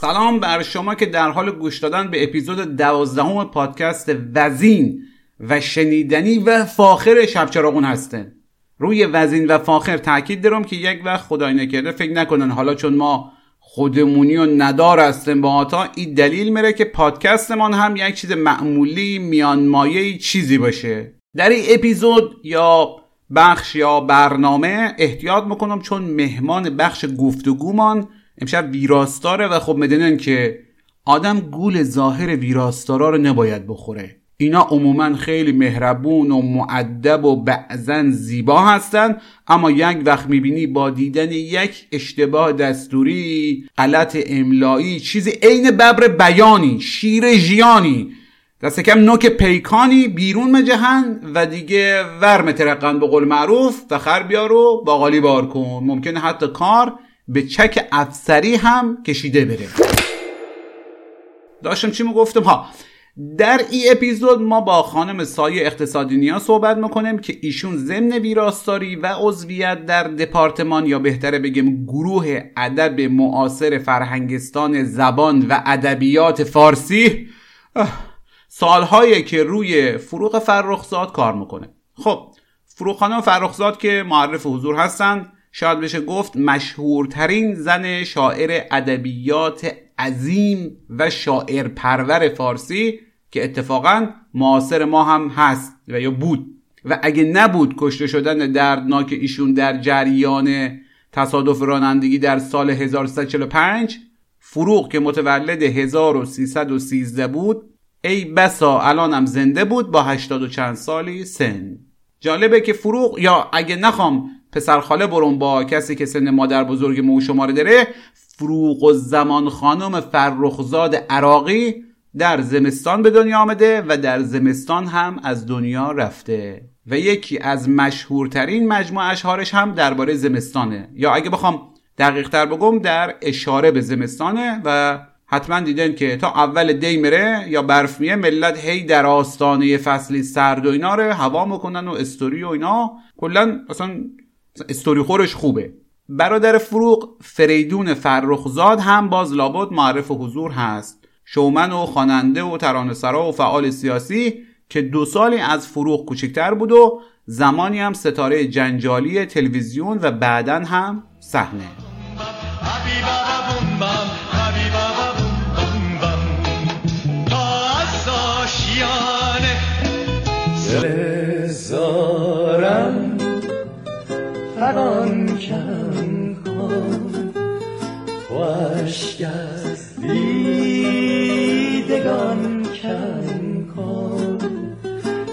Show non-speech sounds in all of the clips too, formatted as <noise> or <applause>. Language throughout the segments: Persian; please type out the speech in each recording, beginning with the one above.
سلام بر شما که در حال گوش دادن به اپیزود دوازدهم پادکست وزین و شنیدنی و فاخر شب چراغون هستن روی وزین و فاخر تاکید دارم که یک وقت خدای نکرده فکر نکنن. حالا چون ما خودمونی و ندار هستیم با آتا این دلیل میره که پادکستمان هم یک چیز معمولی میانمایه چیزی باشه. در این اپیزود یا بخش یا برنامه احتیاط می‌کنم چون مهمان بخش گفتگومان امشب ویراستاره و خب می‌دونن که آدم گول ظاهر ویراستارا رو نباید بخوره. اینا عموما خیلی مهربون و معدب و بعضا زیبا هستن اما یک وقت می‌بینی با دیدن یک اشتباه دستوری غلط املایی چیزی عین ببر بیانی شیر ژیانی دست کم نوک پیکانی بیرون مجهن و دیگه ورم ترقن به قول معروف و خر بیار و باقالی بار کن. ممکنه حتی کار به چک افسری هم کشیده بره. داشتم چی گفتم ها در این اپیزود ما با خانم سایه اقتصادی نیا صحبت می‌کنیم که ایشون ضمن ویراستاری و عضویت در دپارتمان یا بهتره بگیم گروه ادب معاصر فرهنگستان زبان و ادبیات فارسی. سالهایی که روی فروغ فرخزاد کار می‌کنه. خب فروغ خانم فرخزاد که معرف حضور هستند شاید بشه گفت مشهورترین زن شاعر ادبیات عظیم و شاعر پرور فارسی که اتفاقا معاصر ما هم هست و یا بود. و اگه نبود کشته شدن دردناک ایشون در جریان تصادف رانندگی در سال 1345 فروغ که متولد 1313 بود ای بسا الانم زنده بود با 80 و چند سالی سن. جالبه که فروغ یا اگه نخوام پسر خاله برون با کسی که سن مادر بزرگ مو شماره داره فروغ و زمان خانم فرخزاد عراقی در زمستان به دنیا آمده و در زمستان هم از دنیا رفته. و یکی از مشهورترین مجموع اشهارش هم درباره زمستانه. یا اگه بخوام دقیق تر بگم در اشاره به زمستانه و حتما دیدن که تا اول دی میره یا برف میه ملت هی در آستانه فصلی سرد و اینا رو هوا می‌کنن و استوری و اینا. کلا اصلا استوری خورش خوبه. برادر فروغ فریدون فرخزاد هم باز لابد معرف حضور هست. شومن و خواننده و ترانه‌سرا و فعال سیاسی که دو سالی از فروغ کوچکتر بود و زمانی هم ستاره جنجالی تلویزیون و بعدا هم صحنه. فغان کن کن. خوشگ از دیدگان کن کن.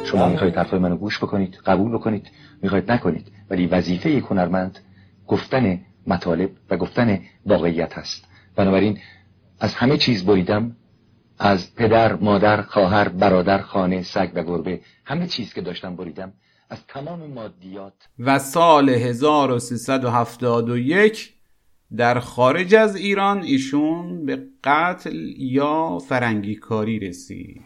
شما می‌خواید حرفای منو گوش بکنید قبول بکنید می‌خواید نکنید ولی وظیفه یک هنرمند گفتن مطالب و گفتن واقعیت هست. بنابراین از همه چیز بریدم از پدر، مادر، خواهر، برادر، خانه، سگ و گربه همه چیز که داشتم بریدم از تمام مادیات. و سال 1371 در خارج از ایران ایشون به قتل یا فرنگی کاری رسید.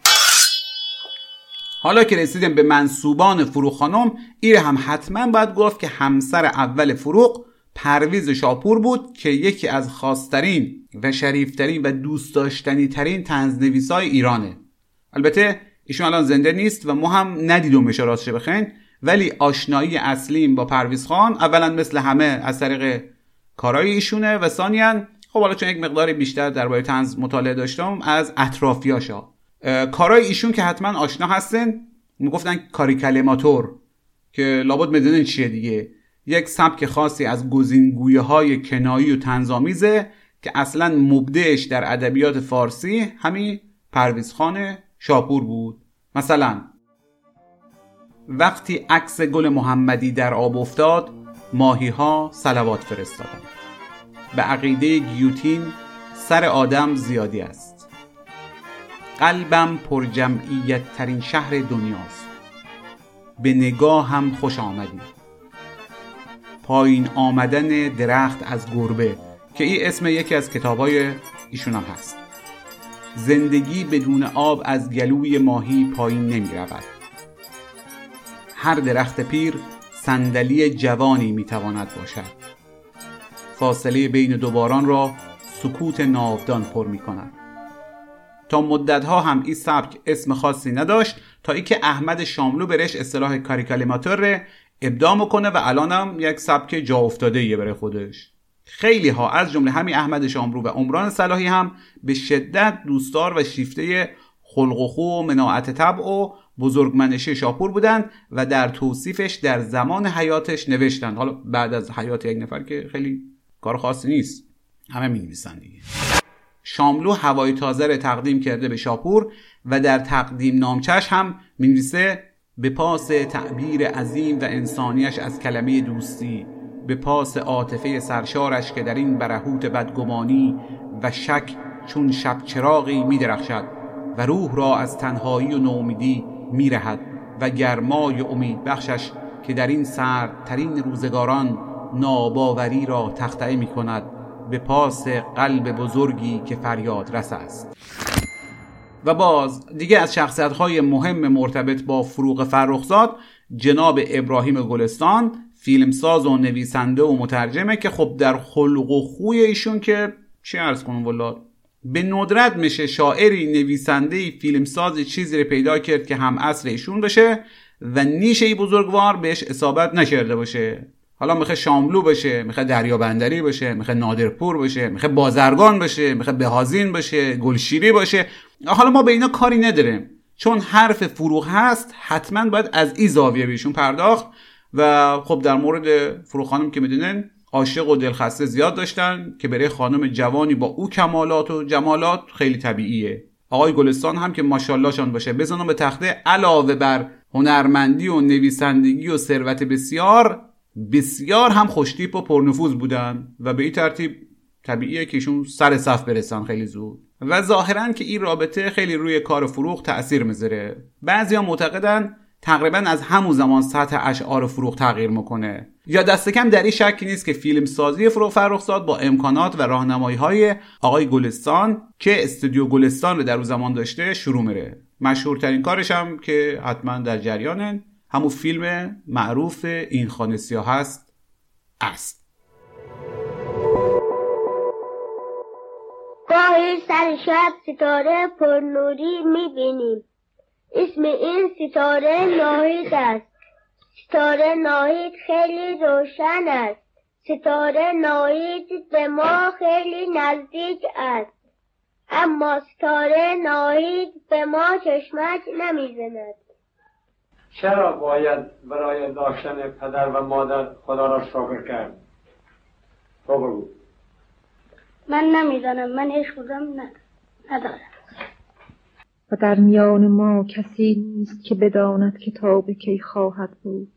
حالا که رسیدیم به منصوبان فروغ خانم ایره هم حتما باید گفت که همسر اول فروغ پرویز شاپور بود که یکی از خاصترین و شریفترین و دوست داشتنی ترین تنزنویسای ایرانه. البته ایشون الان زنده نیست و ما هم ندیدومش راستش بخین ولی آشنایی اصلیم با پرویز خان اولا مثل همه از طریق کارای ایشونه و ثانیا خب حالا چون یک مقدار بیشتر درباره تنز مطالعه داشتم از اطرافیاشا. کارای ایشون که حتما آشنا هستن می‌گفتن کاری کلماتور که لابد می‌دونین چیه دیگه. یک سبک خاصی از گزینگویه های کنایی و تنظامیزه که اصلا مبدعش در ادبیات فارسی همین پرویزخان شاپور بود. مثلا وقتی عکس گل محمدی در آب افتاد ماهی ها سلوات فرستادند. به عقیده گیوتین سر آدم زیادی است. قلبم پر جمعیت ترین شهر دنیاست. به نگاه هم خوش آمدی پایین آمدن درخت از گربه که این اسم یکی از کتابای ایشون هم هست. زندگی بدون آب از گلوی ماهی پایین نمی رود. هر درخت پیر صندلی جوانی می تواند باشد. فاصله بین دو باران را سکوت ناودان پر می کند. تا مدتها هم این سبک اسم خاصی نداشت تا اینکه احمد شاملو برش اصطلاح کاریکالیماتور ابداع می‌کنه و الانم یک سبک جا افتاده یه برای خودش. خیلی ها از جمله همین احمد شامرو و عمران صلاحی هم به شدت دوستدار و شیفته خلق و خو و مناعت طبع و بزرگمنشی شاپور بودند و در توصیفش در زمان حیاتش نوشتند. حالا بعد از حیات یک نفر که خیلی کار خاصی نیست. همه می نویسن دیگه. شاملو هوای تازه تقدیم کرده به شاپور و در تقدیم نامچش هم می نویسه به پاس تعبیر عظیم و انسانیش از کلمه دوستی به پاس عاطفه سرشارش که در این برهوت بدگمانی و شک چون شب چراغی می درخشد و روح را از تنهایی و نومیدی می رهد و گرمای امید بخشش که در این سردترین روزگاران ناباوری را تختعه می کند به پاس قلب بزرگی که فریاد رس است. و باز دیگه از شخصیت های مهم مرتبط با فروغ فرخزاد جناب ابراهیم گلستان فیلمساز و نویسنده و مترجمه که خب در خلق و خوی ایشون که چی ارز کنم والا به ندرت میشه شاعری نویسنده فیلمساز چیزی رو پیدا کرد که هم اصل ایشون بشه و نیشه بزرگوار بهش اصابت نکرده باشه. حالا می‌خواد شاملو باشه می‌خواد دریا بندری باشه می‌خواد نادرپور باشه می‌خواد بازرگان باشه می‌خواد بهازین باشه گلشیری باشه. حالا ما به اینا کاری نداریم. چون حرف فروغ هست حتما باید از این زاویه بهشون پرداخت و خب در مورد فروغ خانم که می‌دونن عاشق و دلخسته زیاد داشتن که برای خانم جوانی با او کمالات و جمالات خیلی طبیعیه. آقای گلستان هم که ماشاءالله باشه بزنم به تخته علاوه بر هنرمندی و نویسندگی و ثروت بسیار بسیار هم خوشتیپ و پرنفوذ بودن و به این ترتیب طبیعیه که ایشون سر صف برسن خیلی زود. و ظاهرا که این رابطه خیلی روی کار فروغ تاثیر می‌ذاره. بعضیا معتقدن تقریبا از همون زمان سطح اشعار فروغ تغییر می‌کنه. یا دست کم در این شکی نیست که فیلم سازی فروغ فرخزاد با امکانات و راهنمایی های آقای گلستان که استودیو گلستان رو در اون زمان داشته شروع میره. مشهورترین کارش هم که حتما در جریانن همون فیلم معروف این خانه سیاه هست است. گاهی سر شب ستاره پرنوری می‌بینیم. اسم این ستاره ناهید است. ستاره ناهید خیلی روشن است. ستاره ناهید به ما خیلی نزدیک است. اما ستاره ناهید به ما چشمک نمی‌زند. چرا باید برای داشتن پدر و مادر خدا را شکر کرد؟ تو من نمی‌دانم. من عشق ندارم. و در میان ما کسی نیست که بداند کتاب کی خواهد بود.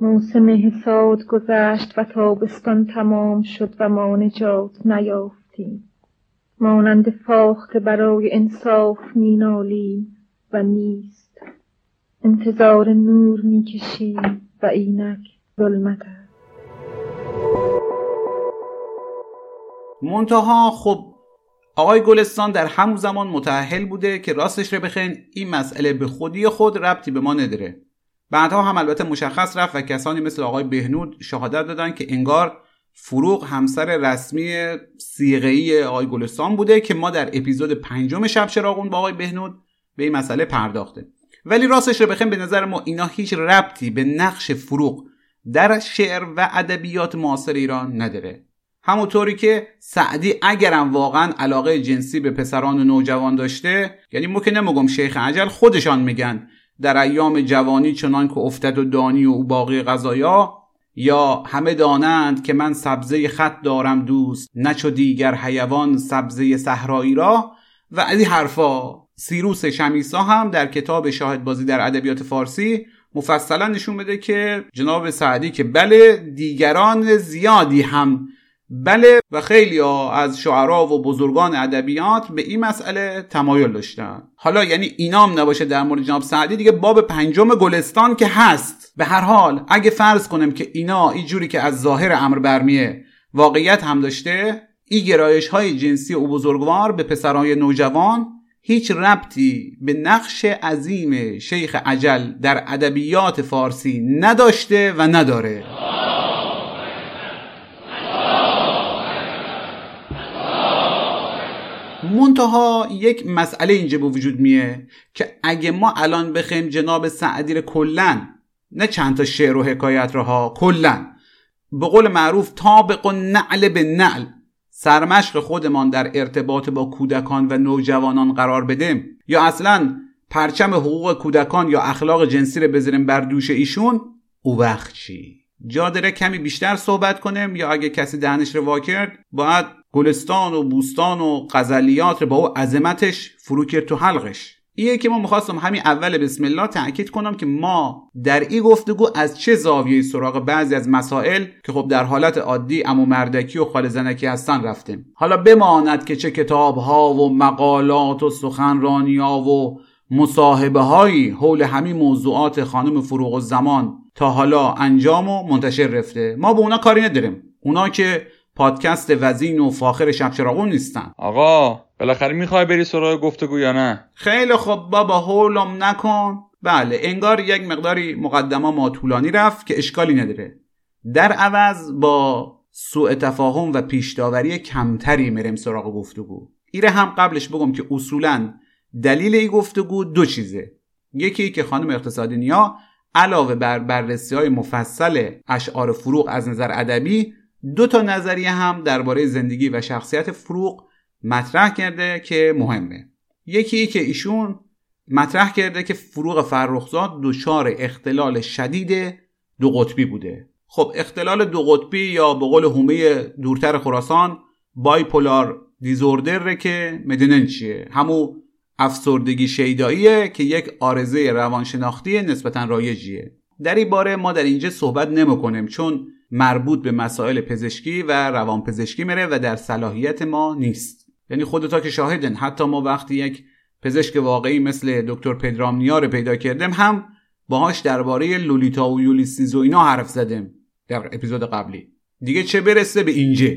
موسم حساد گذشت و تابستان تمام شد و ما نجات نیافتیم. مانند فاخته برای انصاف مینالیم و نیست. انتظار نور می‌کشیم و اینک ظلمت منتها خب آقای گلستان در همون زمان متأهل بوده که راستش رو بخین این مسئله به خودی خود ربطی به ما نداره. بعدها هم البته مشخص رفت و کسانی مثل آقای بهنود شهادت دادن که انگار فروغ همسر رسمی سیغهی آقای گلستان بوده که ما در اپیزود پنجم شب چراغون با آقای بهنود به این مسئله پرداخته. ولی راستش رو بخیم به نظر ما اینا هیچ ربطی به نقش فروغ در شعر و ادبیات معاصر ایران نداره. همونطوری که سعدی اگرم واقعا علاقه جنسی به پسران و نوجوان داشته یعنی ما که نمگم شیخ عجل خودشان میگن در ایام جوانی چنان که افتد و دانی و باقی غذایا یا همه دانند که من سبزه خط دارم دوست نچو دیگر حیوان سبزه صحرایی را. و از این حرفا سیروس شمیسا هم در کتاب شاهد بازی در ادبیات فارسی مفصلا نشون بده که جناب سعدی که بله دیگران زیادی هم بله و خیلی ها از شعرا و بزرگان ادبیات به این مسئله تمایل داشتن. حالا یعنی اینام نباشه در مورد جناب سعدی دیگه باب پنجم گلستان که هست. به هر حال اگه فرض کنم که اینا اینجوری که از ظاهر امر برمیه واقعیت هم داشته این گرایش های جنسی و بزرگوار به پسرای نوجوان هیچ ربطی به نقش عظیم شیخ عجل در ادبیات فارسی نداشته و نداره. منتها یک مسئله اینجا به وجود میه که اگه ما الان بخیم جناب سعدی رو کلن نه چند تا شعر و حکایت رو ها کلن به قول معروف تابق و نعل به نعل سرمشق خودمان در ارتباط با کودکان و نوجوانان قرار بدیم. یا اصلا پرچم حقوق کودکان یا اخلاق جنسی رو بذاریم بر دوش ایشون او وقت چی؟ جا داره کمی بیشتر صحبت کنیم یا اگه کسی دهنش رو وا کرد باید گلستان و بوستان و غزلیات رو با او عظمتش فرو کرد تو حلقش. ایه که ما می‌خواستم همین اول بسم الله تاکید کنم که ما در این گفتگو از چه زاویه سراغ بعضی از مسائل که خب در حالت عادی امو مردکی و خال زنکی هستن رفتیم. حالا بماند که چه کتاب ها و مقالات و سخنرانی ها و مصاحبه هایی حول همین موضوعات خانم فروغ و زمان تا حالا انجام و منتشر رفته. ما به اونا کاری نداریم. اونا که پادکست وزین و فاخر شبچراغون نیستن. آقا بالاخره می‌خوای بری سراغ گفتگو یا نه؟ خیلی خب بابا هولم نکن. بله انگار یک مقداری مقدمه ما طولانی رفت که اشکالی نداره. در عوض با سوء تفاهم و پیشداوری کمتری میریم سراغ گفتگو. ایره هم قبلش بگم که اصولا دلیل این گفتگو دو چیزه. یکی که خانم اقتصادی نیا علاوه بر بررسی های مفصل اشعار فروغ از نظر ادبی دو تا نظریه هم درباره زندگی و شخصیت فروغ مطرح کرده که مهمه. یکی که ایشون مطرح کرده که فروغ فرخزاد دچار اختلال شدید دو قطبی بوده. خب اختلال دو قطبی یا به قول هومه دورتر خراسان بایپولار دیزوردر که مدنن چیه؟ همو افسردگی شیداییه که یک آرزه روانشناختی نسبتا رایجیه. در این باره ما در اینجا صحبت نمی‌کنیم چون مربوط به مسائل پزشکی و روانپزشکی میره و در صلاحیت ما نیست. یعنی خودتا که شاهدن. حتی ما وقتی یک پزشک واقعی مثل دکتر پدرامنیا رو پیدا کردیم هم باهاش درباره لولیتا و یولیسیز و اینا حرف زدیم در اپیزود قبلی. دیگه چه برسه به اینجا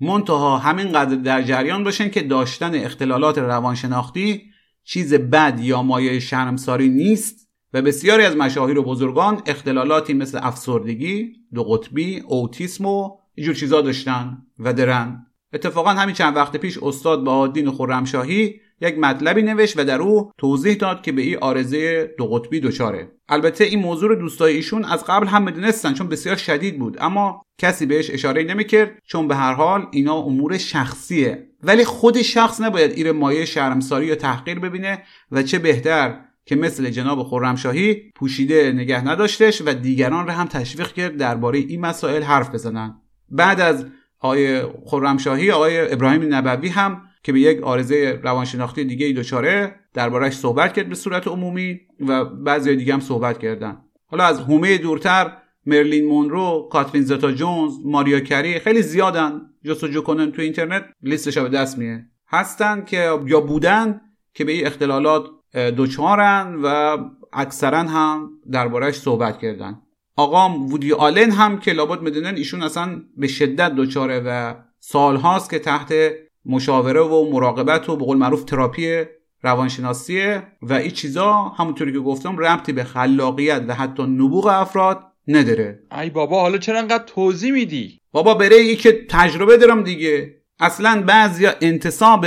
منتها همینقدر در جریان باشن که داشتن اختلالات روانشناختی چیز بد یا مایه شرمساری نیست. و بسیاری از مشاهیر و بزرگان اختلالاتی مثل افسردگی، دو قطبی، اوتیسم و اینجور چیزا داشتن و درن. اتفاقا همین چند وقت پیش استاد بهادین خرمشاهی یک مطلبی نوشت و در او توضیح داد که به این آرزه دو قطبی دچاره. البته این موضوع رو دوستای ایشون از قبل هم می‌دونستن چون بسیار شدید بود اما کسی بهش اشاره نمی‌کرد چون به هر حال اینا امور شخصیه. ولی خود شخص نباید ایر مایه شرمساری یا تحقیر ببینه و چه بهتر که مثل جناب خرمشاهی پوشیده نگه نداشتش و دیگران را هم تشویق کرد درباره این مسائل حرف بزنن بعد از آقای خرمشاهی آقای ابراهیم نبوی هم که به یک آرزه روانشناختی دیگه ای دچاره دربارهش صحبت کرد به صورت عمومی و بعضی دیگه هم صحبت کردن حالا از هومه دورتر مرلین مونرو، کاترین زتا جونز، ماریا کری خیلی زیادن. جستجو کنن تو اینترنت لیستش به دست میه هستن که یا بودن که به این اختلالات دچارن و اکثرا هم دربارهش صحبت کردن. آقا وودی آلن هم که لابد می‌دونن ایشون اصلا به شدت دچاره و سالهاست که تحت مشاوره و مراقبت و به قول معروف تراپی روانشناسیه و این چیزا همونطوری که گفتم ربطی به خلاقیت و حتی نبوغ افراد نداره. ای بابا حالا چرا انقدر توضیح میدی؟ بابا بره ای که تجربه دارم دیگه. اصلا بعضیا انتصاب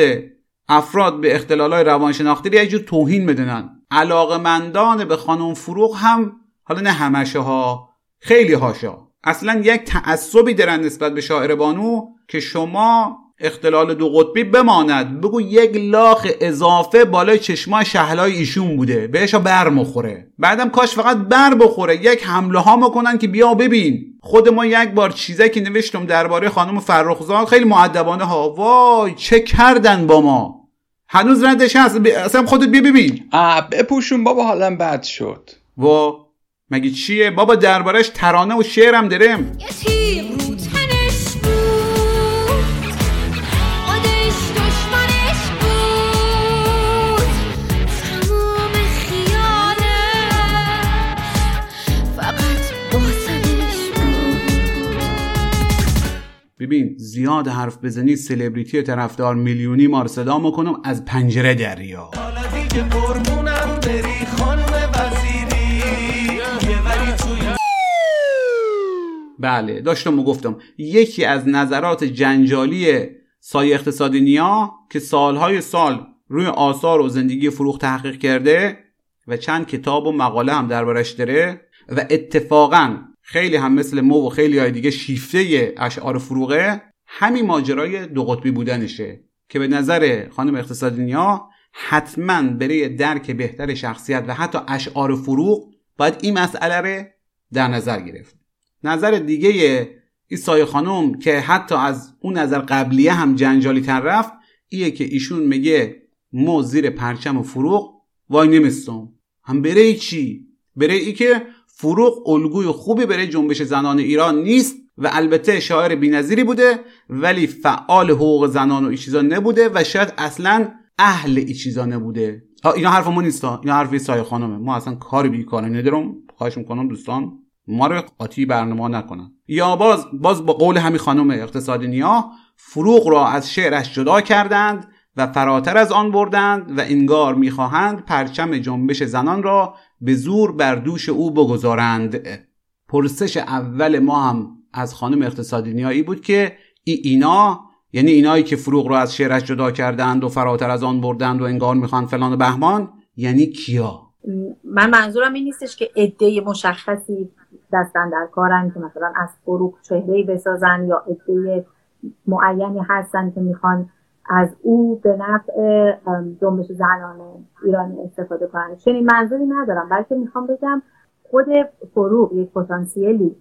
افراد به اختلالای روانشناختی یه جور توهین می‌دونن. علاقمندان به خانم فروغ هم حالا نه همشه ها خیلی هاشا. اصلا یک تعصبی دارن نسبت به شاعر بانو که شما اختلال دو قطبی بماند. بگو یک لاخ اضافه بالای چشمای شهلای ایشون بوده. بهش بر مخوره. بعدم کاش فقط بر بخوره. یک حمله ها می‌کنن که بیا ببین. خود ما یک بار چیزی که نوشتم درباره خانم فرخزاد خیلی معدبانه ها. وای چه کردن با ما؟ هنوز ردش هست. اصلا خودت بیا ببین. بپوشون بابا حالا بد شد. و مگه چیه؟ بابا دربارش ترانه و شعرم دارم ببین زیاد حرف بزنی سلبریتی طرفدار میلیونی ما رو صدا می‌کنم از پنجره دریا. بله داشتم و گفتم یکی از نظرات جنجالی سایه اقتصادی نیا که سالهای سال روی آثار و زندگی فروغ تحقیق کرده و چند کتاب و مقاله هم دربارش داره و اتفاقا خیلی هم مثل مو و خیلی های دیگه شیفته اشعار فروغه همین ماجرای دو قطبی بودنشه که به نظر خانم اقتصادی نیا حتما برای درک بهتر شخصیت و حتی اشعار فروغ باید این مسئله رو در نظر گرفت. نظر دیگه ایسای خانم که حتی از اون نظر قبلیه هم جنجالی تر رفت ایه که ایشون میگه مو زیر پرچم و فروغ وای نمیستم. هم بره چی؟ بره ای که فروغ الگوی خوبی برای جنبش زنان ایران نیست و البته شاعر بینظیری بوده ولی فعال حقوق زنان و ای چیزا نبوده و شاید اصلا اهل ای چیزا نبوده. اینا حرف ما نیست اینا حرف سایه خانمه. ما اصلا کاری بیکاره ندارم خواهش می‌کنم دوستان ما رو قاطی برنامه نکنن. یا باز باز با قول همین خانم اقتصادی نیا فروغ را از شعرش جدا کردند و فراتر از آن بردند و انگار می‌خواهند پرچم جنبش زنان را به زور بر دوش او بگذارند. پرسش اول ما هم از خانم اقتصادی نیایی بود که ای اینا یعنی اینایی که فروغ رو از شعرش جدا کردند و فراتر از آن بردند و انگار می‌خوان فلان و بهمان یعنی کیا؟ من منظورم این نیستش که عده مشخصی دستن در کارن که مثلا از فروغ چهره بسازن یا عده معینی هستن که می‌خوان از او به نفع جنبش زنان ایرانی استفاده کنن. چنین منظوری ندارم بلکه می‌خوام بگم خود فروغ یک پتانسیلی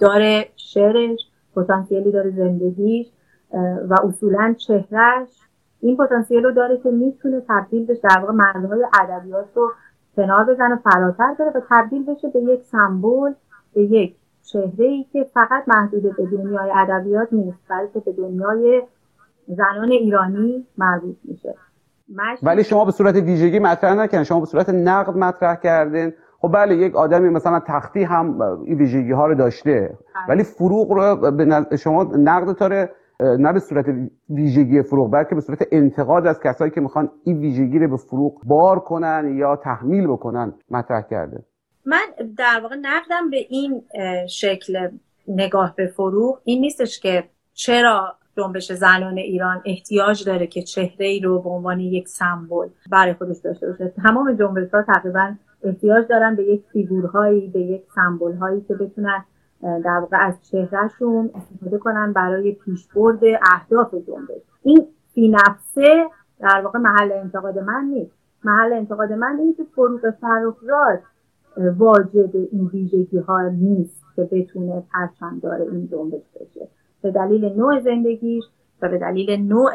داره شعرش پتانسیلی داره زندگیش و اصولا چهرش این پتانسیل رو داره که می‌تونه تبدیل بشه در واقع مرزهای ادبیات رو کنار بزنه فراتر داره و تبدیل بشه به یک سمبل به یک چهره ای که فقط محدود به دنیای ادبیات نیست بلکه به دنیای زنان ایرانی مربوط میشه. ولی شما به صورت ویژگی مطرح نکردین. شما به صورت نقد مطرح کردین. خب بله یک آدمی مثلا تختی هم این ویژگی ها رو داشته. بله. ولی فروغ رو به شما نقد نه به صورت ویژگی فروغ بلکه به صورت انتقاد از کسایی که می‌خوان این ویژگی رو به فروغ بار کنن یا تحمیل بکنن مطرح کرده من در واقع نقدم به این شکل نگاه به فروغ. این نیستش که چرا جنبش زنان ایران احتیاج داره که چهره ای رو به عنوان یک سمبل برای خودش داشته باشه. تمام جنبش ها تقریبا احتیاج دارن به یک فیگورهایی به یک سمبل هایی که بتونن در واقع از چهرهشون استفاده کنن برای پیشبرد اهداف جنبش. این فی نفسه در واقع محل انتقاد من نیست. محل انتقاد من اینه که فروغ فرخزاد واجد این ویژگی ها نیست که بتونه پرچم دار این جنبش بشه. به دلیل نوع زندگیش و به دلیل نوع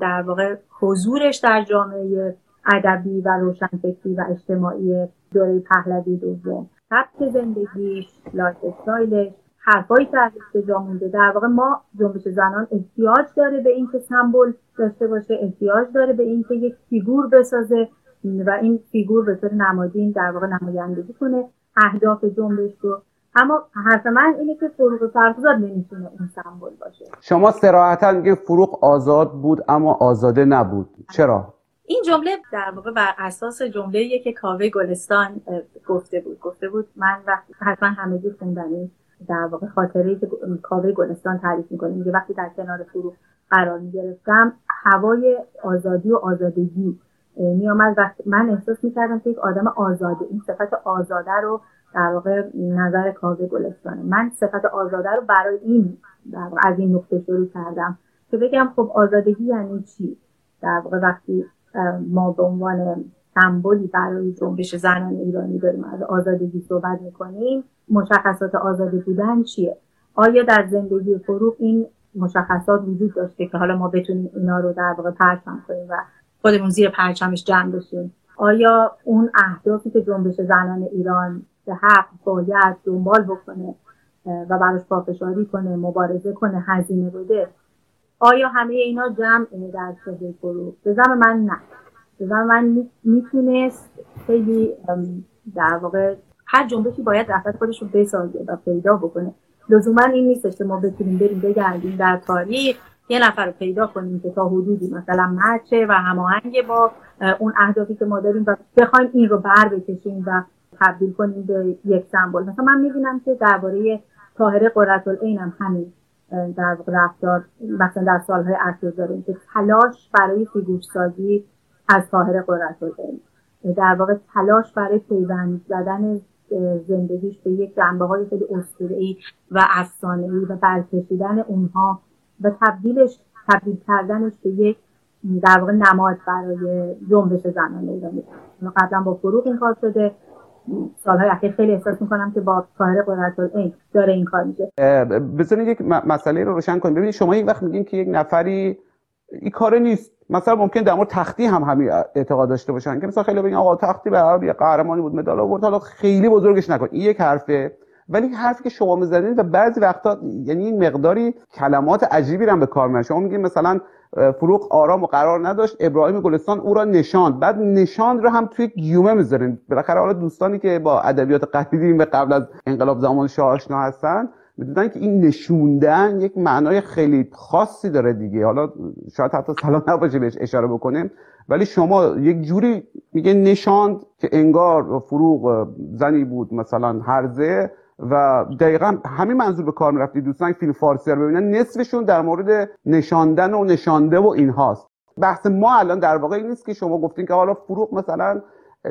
در واقع حضورش در جامعه ادبی و روشنفکری و اجتماعی دوره پهلوی دوم. سبک زندگیش lifestyle ش حرفایی که مونده. در واقع ما جنبش زنان احتیاج داره به اینکه سمبل داشته باشه احتیاج داره به اینکه یک فیگور بسازه و این فیگور به طور نمادین در واقع نمایندگی کنه. اهداف جنبش رو اما حرف من اینه که فروغ فرخزاد نمی‌تونه اون سمبل باشه. شما سراحتا میگه فروغ آزاد بود اما آزاده نبود. چرا؟ این جمله در واقع بر اساس جمله که کاوه گلستان گفته بود. گفته بود من وقتی حتما همگی خوندنی در واقع خاطره که کاوه گلستان تعریف می‌کنه میگه وقتی در کنار فروغ قرار می‌گرفتم هوای آزادی و آزادگی میامد وقتی من احساس می‌کردم که یک آدم آزاده این صفت آزاده رو در واقع نظر کاوه گلستانه من صفت آزاده رو برای این در واقع از این نقطه شروع کردم که بگم خب آزادگی یعنی چی؟ در واقع وقتی ما به عنوان سمبولی برای جنبش زنان ایرانی داریم از آزادگی صحبت می‌کنیم مشخصات آزاده بودن چیه؟ آیا در زندگی فروغ این مشخصات وجود داشته که حالا ما بتونیم اینا رو در واقع پرچم کنیم و خودمون زیر پرچمش جمع بشیم؟ آیا اون اهدافی که جنبش زنان ایران به حق باید دنبال بکنه و براش پافشاری کنه مبارزه کنه هزینه بده. آیا همه اینا جمع در چهره فروغ به زم من نه. به زم من می‌تونست خیلی در واقع هر جنبشی باید رفت خودش رو بسازه و پیدا بکنه. لزوما این نیستش که ما بتونیم بریم بگردیم در تاریخ یه نفر رو پیدا کنیم که تا حدودی مثلا مرچه و هماهنگ با اون اهدافی که ما داریم و بخوایم این رو بر بکشیم و تبدیل کنیم به یک سمبل. مثلا من می‌بینم که درباره طاهره قرةالعین هم همین در رفتار مثلا در سالهای اخیر داریم که تلاش برای فیگورسازی از طاهره قرةالعین. در واقع تلاش برای پیوند زدن زندگیش به یک جنبه های خیلی اسطوره‌ای و افسانه‌ای و برکشیدن اونها و تبدیلش تبدیل کردنش به یک در واقع نماد برای جنبش زنان ایرانی. قبلا با فروغ این کار شده. سالهای اخیر خیلی احساس می‌کنم که با طاهر قدرتالعین داره این کار میشه بذارید یک مسئله رو روشن کنیم. ببینید شما یک وقت میگین که یک نفری این کار نیست. مثلا ممکن در مورد تختی هم همین اعتقاد داشته باشن که مثلا خیلی بگن آقا تختی به هر یه قهرمانی بود مدال آورد حالا خیلی بزرگش نکن. این یک حرفه. ولی حرفی که شما می‌زنید و بعضی وقتا یعنی این مقداری کلمات عجیبی رو به کار می‌برن شما میگین مثلا فروغ آرام و قرار نداشت. ابراهیم گلستان او را نشاند. بعد نشاند رو هم توی گیومه می‌ذارین بالاخره حالا دوستانی که با ادبیات قدیمی و قبل از انقلاب زمان شاه آشنا هستن می‌دونن که این نشوندن یک معنای خیلی خاصی داره دیگه. حالا شاید حتی سلام نباشه بهش اشاره بکنیم. ولی شما یک جوری میگه نشاند که انگار فروغ زنی بود مثلا هرزه. و دقیقا همین منظور به کار می‌رفتی. دوستان فیلم فارسی رو ببینن نصفشون در مورد نشاندن و نشانده و اینهاست. بحث ما الان در واقع این نیست که شما گفتین که حالا فروغ مثلا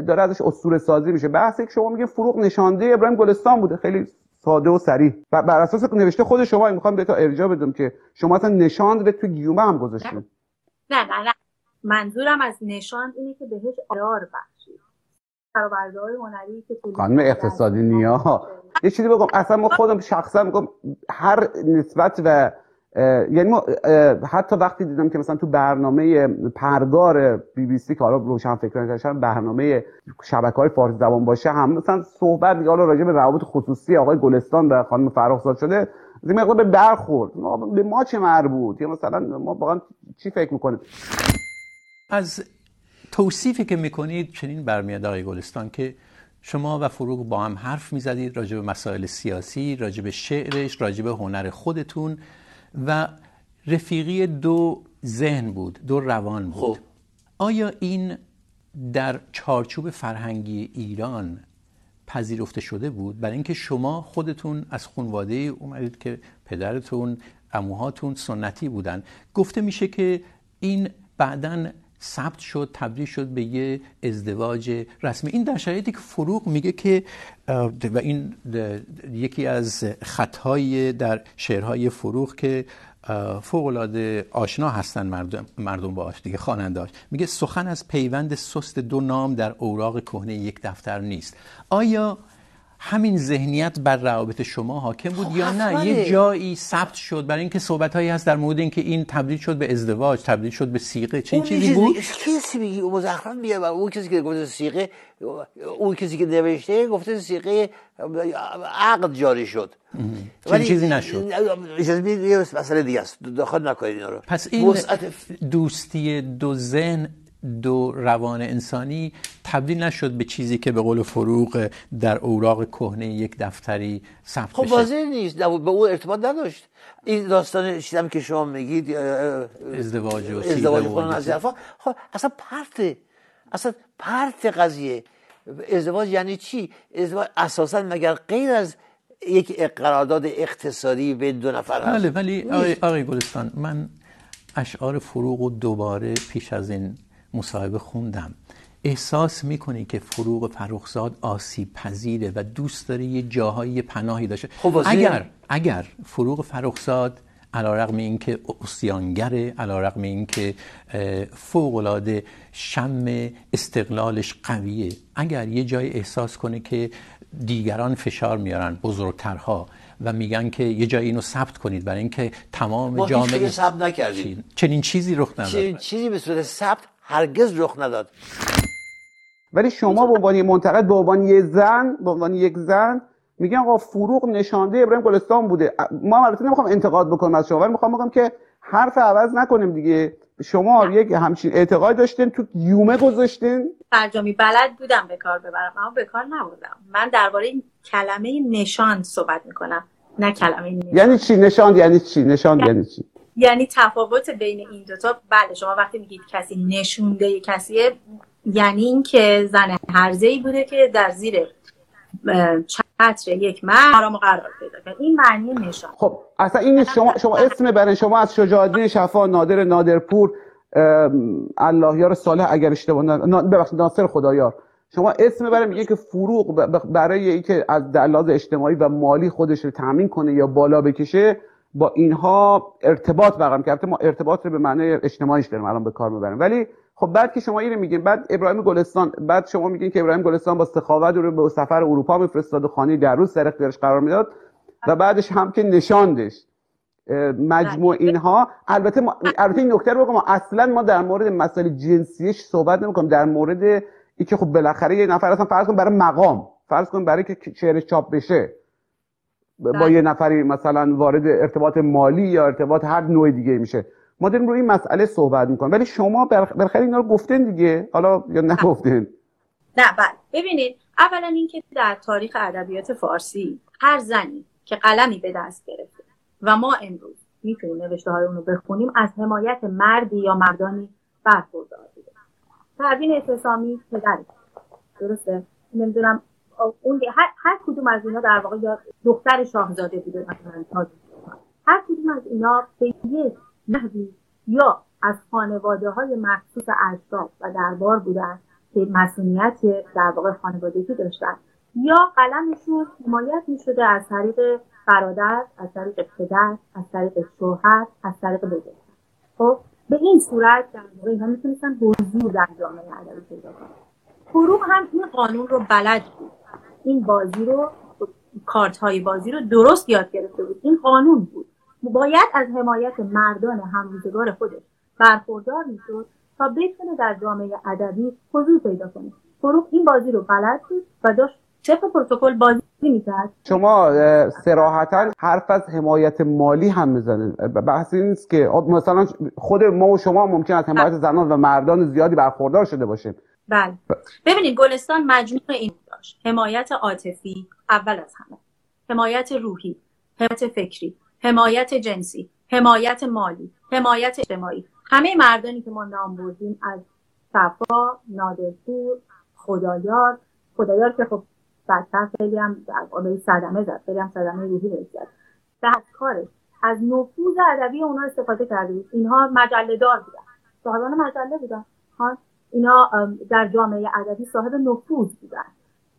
داره ازش اسطوره سازی میشه. بحث که شما میگه فروغ نشانده ابراهیم گلستان بوده. خیلی ساده و سریع. و بر اساس نوشته خود شما می‌خوام به تو ارجاع بدم که شما اصلا نشاند به تو گیومه هم گذاشتین. نه نه نه. منظورم از نشان اینه که بهش قرار بخشید. های هنری که خانم اقتصادی نیا. یه چیزی بگم اصلا ما خودم شخصا میگم هر نسبت و یعنی ما حتی وقتی دیدم که مثلا تو برنامه پرگار بی بی سی که حالا روشن فکران برنامه شبکه های فارسی زبان باشه هم مثلا صحبت حالا راجع به روابط خصوصی آقای گلستان و خانم فرخزاد شده این مقدار به برخورد. ما به ما چه مربوط؟ یا مثلا ما واقعا چی فکر می‌کنیم؟ از توصیفی که می‌کنید چنین برمیاد آقای گلستان که شما و فروغ با هم حرف می‌زدید راجع به مسائل سیاسی راجع به شعرش راجع به هنر خودتون و رفیقی دو ذهن بود دو روان بود. خب. آیا این در چارچوب فرهنگی ایران پذیرفته شده بود؟ برای اینکه شما خودتون از خانواده اومدید که پدرتون اموهاتون سنتی بودن. گفته میشه که این بعدا ثبت شد تبدیل شد به یه ازدواج رسمی. این در شرایطی که فروغ میگه که و این یکی از خطهای در شعرهای فروغ که فوق العاده آشنا هستن مردم مردم باش دیگه خواننده‌اش میگه سخن از پیوند سست دو نام در اوراق کهنه یک دفتر نیست. آیا همین ذهنیت بر روابط شما حاکم بود خب یا نه. یه جایی ثبت شد برای اینکه صحبت هایی هست در مورد اینکه این تبدیل شد به ازدواج تبدیل شد به سیغه چه چیزی چیز بود؟ کسی میگه مزخرف و اون کسی که گفته سیغه اون کسی که نوشته گفته سیغه عقد جاری شد. چنین چیزی نشد. اجازه یه مسئله دیگه است. داخل نکنید اینا رو. پس این دوستی دو ذهن دو روان انسانی تبدیل نشد به چیزی که به قول فروغ در اوراق کهنه یک دفتری ثبت خب واضح نیست. به اون ارتباط نداشت. این داستان چیزی که شما میگید ازدواج و ازدواج از خب اصلا پرته اصلا پرت قضیه. ازدواج یعنی چی؟ ازدواج اساسا مگر غیر از یک قرارداد اقتصادی بین دو نفر هست؟ بله ولی. آقای, آقای گلستان من اشعار فروغ و دوباره پیش از این مصاحبه خوندم. احساس می‌کنی که فروغ فرخزاد آسیب پذیره و دوست داره یه جاهایی پناهی داشته؟ خب. اگر اگر فروغ فرخزاد علا رقم این که اسیانگره علا رقم این که فوقلاده شم استقلالش قویه اگر یه جای احساس کنه که دیگران فشار میارن بزرگترها و میگن که یه جایی اینو ثبت کنید برای اینکه تمام جامعه ثبت نکردیم. چنین چیزی رخ نداد. چنین چیزی به صورت ثبت هرگز رخ نداد. ولی شما به عنوان منتقد به عنوان یه زن به عنوان یک زن میگن آقا فروغ نشانده ابراهیم گلستان بوده. ما البته نمی‌خوام انتقاد بکنم از شما ولی می‌خوام بگم که حرف عوض نکنیم دیگه. شما یک همچین اعتقاد داشتین تو یومه گذاشتین. ترجمی بلد بودم به کار ببرم اما به کار نبردم من درباره این کلمه نشان صحبت می‌کنم. نه کلمه نشان. یعنی چی؟ نشاند یعنی چی؟ نشاند یعنی چی؟ یعنی تفاوت بین این دوتا بله شما وقتی میگید کسی نشونده کسیه یعنی اینکه زن هرزه ای بوده که در زیر چتر یک مرد آرام قرار پیدا کرد. این معنی نشان. خب اصلا این شما شما اسم برای شما از شجاع الدین شفا نادر نادرپور ام، الله یار صالح اگر اشتباه نه- ببخشید ناصر خدایار. شما اسم برای میگه که فروغ برای اینکه از در لحاظ اجتماعی و مالی خودش رو تامین کنه یا بالا بکشه با اینها ارتباط برقرار کرده ما ارتباط رو به معنای اجتماعیش داریم الان به کار می‌بریم. ولی خب بعد که شما اینو میگین بعد ابراهیم گلستان بعد شما میگین که ابراهیم گلستان با سخاوت رو به سفر اروپا میفرستاد و خانه در روز سر اختیارش قرار می‌داد و بعدش هم که نشاندش مجموع اینها البته ما البته این نکته رو بگم اصلا ما در مورد مسائل جنسیش صحبت نمی‌کنیم. در مورد اینکه خب بالاخره یه نفر اصلا فرض کن برای مقام فرض کن برای که شعرش چاپ بشه. با بله. یه نفری مثلا وارد ارتباط مالی یا ارتباط هر نوع دیگه میشه. ما داریم روی این مسئله صحبت می‌کنیم. ولی شما بر- بالاخره اینا رو گفتین دیگه. حالا یا نگفتین؟ نه بله. ببینید اولا اینکه در تاریخ ادبیات فارسی هر زنی که قلمی به دست گرفته و ما امروز می‌تونیم نوشته های اونو بخونیم از حمایت مردی یا مردانی برخوردار بوده. پروین اعتصامی پدرش درسته؟ نمی‌دونم اون هر, هر کدوم از اینا در واقع یا دختر شاهزاده بوده مثلا. هر کدوم از اینا به یک نحوی یا از خانواده های مخصوص اشراف و دربار بودن که مسئولیت در واقع خانوادگی داشتن. یا قلمشون حمایت می شده از طریق برادر از طریق پدر از طریق شوهر از طریق بزرگتر خب به این صورت در واقع اینا می‌تونستن حضور در جامعه ادبی پیدا کنن. فروغ هم این قانون رو بلد بود. این بازی رو کارت های بازی رو درست یاد گرفته بود. این قانون بود. باید از حمایت مردان همروزگار خودش برخوردار می‌شد تا بتونه در جامعه ادبی حضور پیدا کنه. فروغ این بازی رو بلد بود و داشت طبق پروتکل بازی می‌کرد. شما اه، صراحتا حرف از حمایت مالی هم می‌زنید بحث این نیست که مثلا خود ما و شما ممکن از حمایت زنان و مردان زیادی برخوردار شده باشیم. بله. ببینید گلستان مجموع این داشت. حمایت عاطفی اول از همه. حمایت روحی حمایت فکری حمایت جنسی حمایت مالی حمایت اجتماعی. همه مردانی که ما نام بردیم از صفا نادرپور خدایار. خدایار که خب بدتر خیلی هم واقع صدمه زد. خیلی هم صدمه روحی بهش زد. دستکارش از نفوذ ادبی اونا استفاده کرده بود. اینها مجله دار بودن. صاحبان مجله بودن. ها؟ اینا در جامعه ادبی صاحب نفوذ بودن.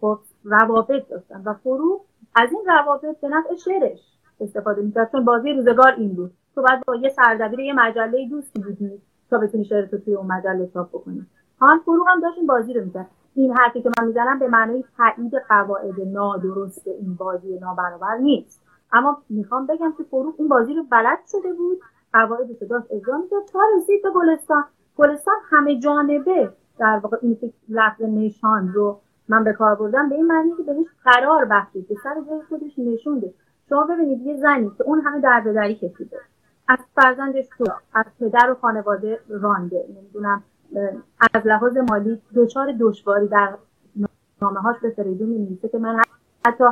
خب روابط داشتن و فروغ از این روابط به نفع شعرش استفاده می‌کرد. چون بازی روزگار این بود. تو باید با یه سردبیر یه مجله دوستی بودی تا بتونی شعرتو توی اون مجله چاپ بکنی. هان فروغ هم داشت این بازی رو می‌کرد. این حرفی که من می‌زنم به معنای تایید قواعد نادرست این بازی نابرابر نیست. اما می‌خوام بگم که فروغ این بازی رو بلد شده بود. قواعد رو داشت اجرا می‌کرد. تا رسید به گلستان. گلستان همه جانبه در واقع این لفظ نشان رو من به کار بردم. به این معنی که بهش قرار بخشید. به سر جای خودش نشونده. شما ببینید یه زنی که اون همه درددری کشیده. از فرزندش تو از پدر و خانواده رانده. نمی‌دونم از لحاظ مالی دچار دشواری در نامه هاش به فریدون می‌نویسه که من حتی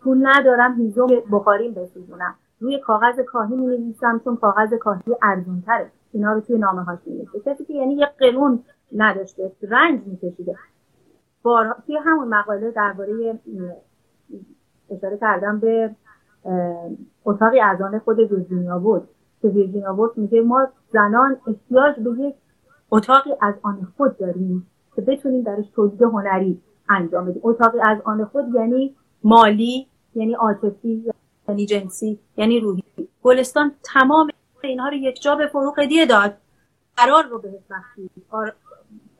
پول ندارم هیزم بخاریم بسوزونم. روی کاغذ کاهی می نویسم چون کاغذ کاهی ارزون تره اینا رو توی نامه هاش می کسی که یعنی یه قرون نداشته رنج میکشیده. بار توی همون مقاله درباره اشاره کردم به اتاقی از آن خود ویرجینیا بود. که ویرجینیا بود میگه ما زنان احتیاج به یک اتاقی از آن خود داریم که بتونیم درش تولید هنری انجام بدیم. اتاقی از آن خود یعنی مالی یعنی عاطفی. یعنی جنسی یعنی روحی. گلستان تمام اینها رو یک جا به فروغ هدیه داد. قرار رو بهش بخشید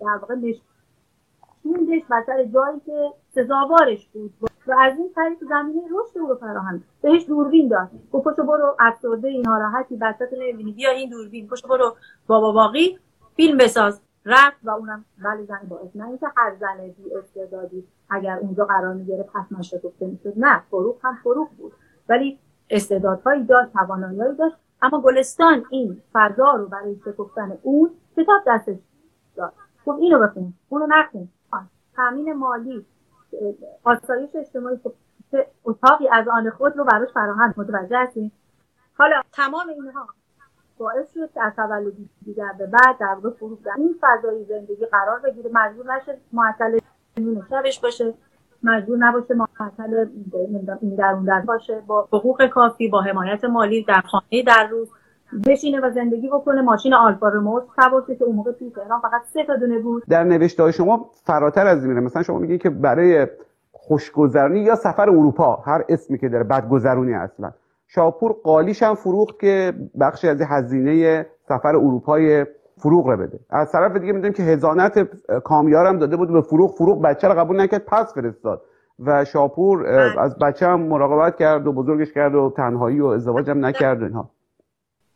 در واقع نشوندش سر جایی که سزاوارش بود. و از این طریق زمینه رشد او رو فراهم بهش دوربین داد. گفت پشت برو افسرده این ناراحتی بسط نمی‌بینی بیا این دوربین. پشت برو بابا باقی فیلم بساز. رفت و اونم ولی زن باعث. نه اینکه هر زن بی اگر اونجا قرار می‌گیره حتما شکفته می‌شد. نه فروغ هم فروغ بود. ولی استعدادهایی داشت تواناییهایی داشت. اما گلستان این فضا رو برای شکفتن اون کتاب دستش داد. گفت اینو بخون اونو نخون تامین مالی آسایش اجتماعی خب اتاقی از آن خود رو براش فراهم متوجه هستیم حالا تمام اینها باعث شد که از تولدی دیگر به بعد در واقع این فضای زندگی قرار بگیره. مجبور نشه معطل شبش باشه. مجبور نباشه معطل این در اون در باشه. با حقوق کافی با حمایت مالی در خانه در روز بشینه و زندگی بکنه. ماشین آلفا رموز سوار که اون موقع توی تهران فقط سه تا دونه بود. در نوشته های شما فراتر از میره مثلا شما میگین که برای خوشگذرونی یا سفر اروپا هر اسمی که داره بدگذرونی اصلا. شاپور قالیش هم فروخت که بخشی از هزینه سفر اروپای فروغ رو بده. از طرف دیگه می‌دونیم که هزانت کامیار هم داده بود به فروغ فروغ بچه رو قبول نکرد پس فرستاد. و شاپور بله. از بچه هم مراقبت کرد و بزرگش کرد و تنهایی و ازدواج هم نکرد اینها.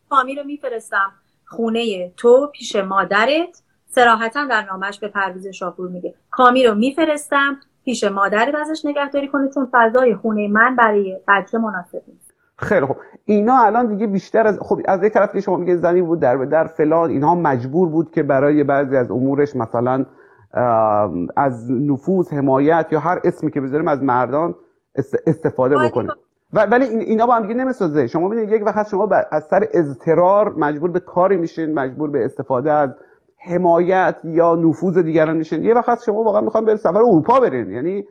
کامی رو میفرستم خونه تو پیش مادرت. سراحتا در نامش به پرویز شاپور میگه. کامی رو میفرستم پیش مادرت ازش نگهداری کنه چون فضای خونه من برای بچه مناسب نیست. خیلی خوب. اینا الان دیگه بیشتر از خب از یک طرف که شما میگه زنی بود در در فلان اینها مجبور بود که برای بعضی از امورش مثلا از نفوذ حمایت یا هر اسمی که بذاریم از مردان استفاده بکنه ولی اینا با هم دیگه نمی‌سازه. شما ببینید یک وقت شما از سر اضطرار مجبور به کاری میشین مجبور به استفاده از حمایت یا نفوذ دیگران میشین. یه وقت شما واقعا می‌خوام برید سفر اروپا برین. یعنی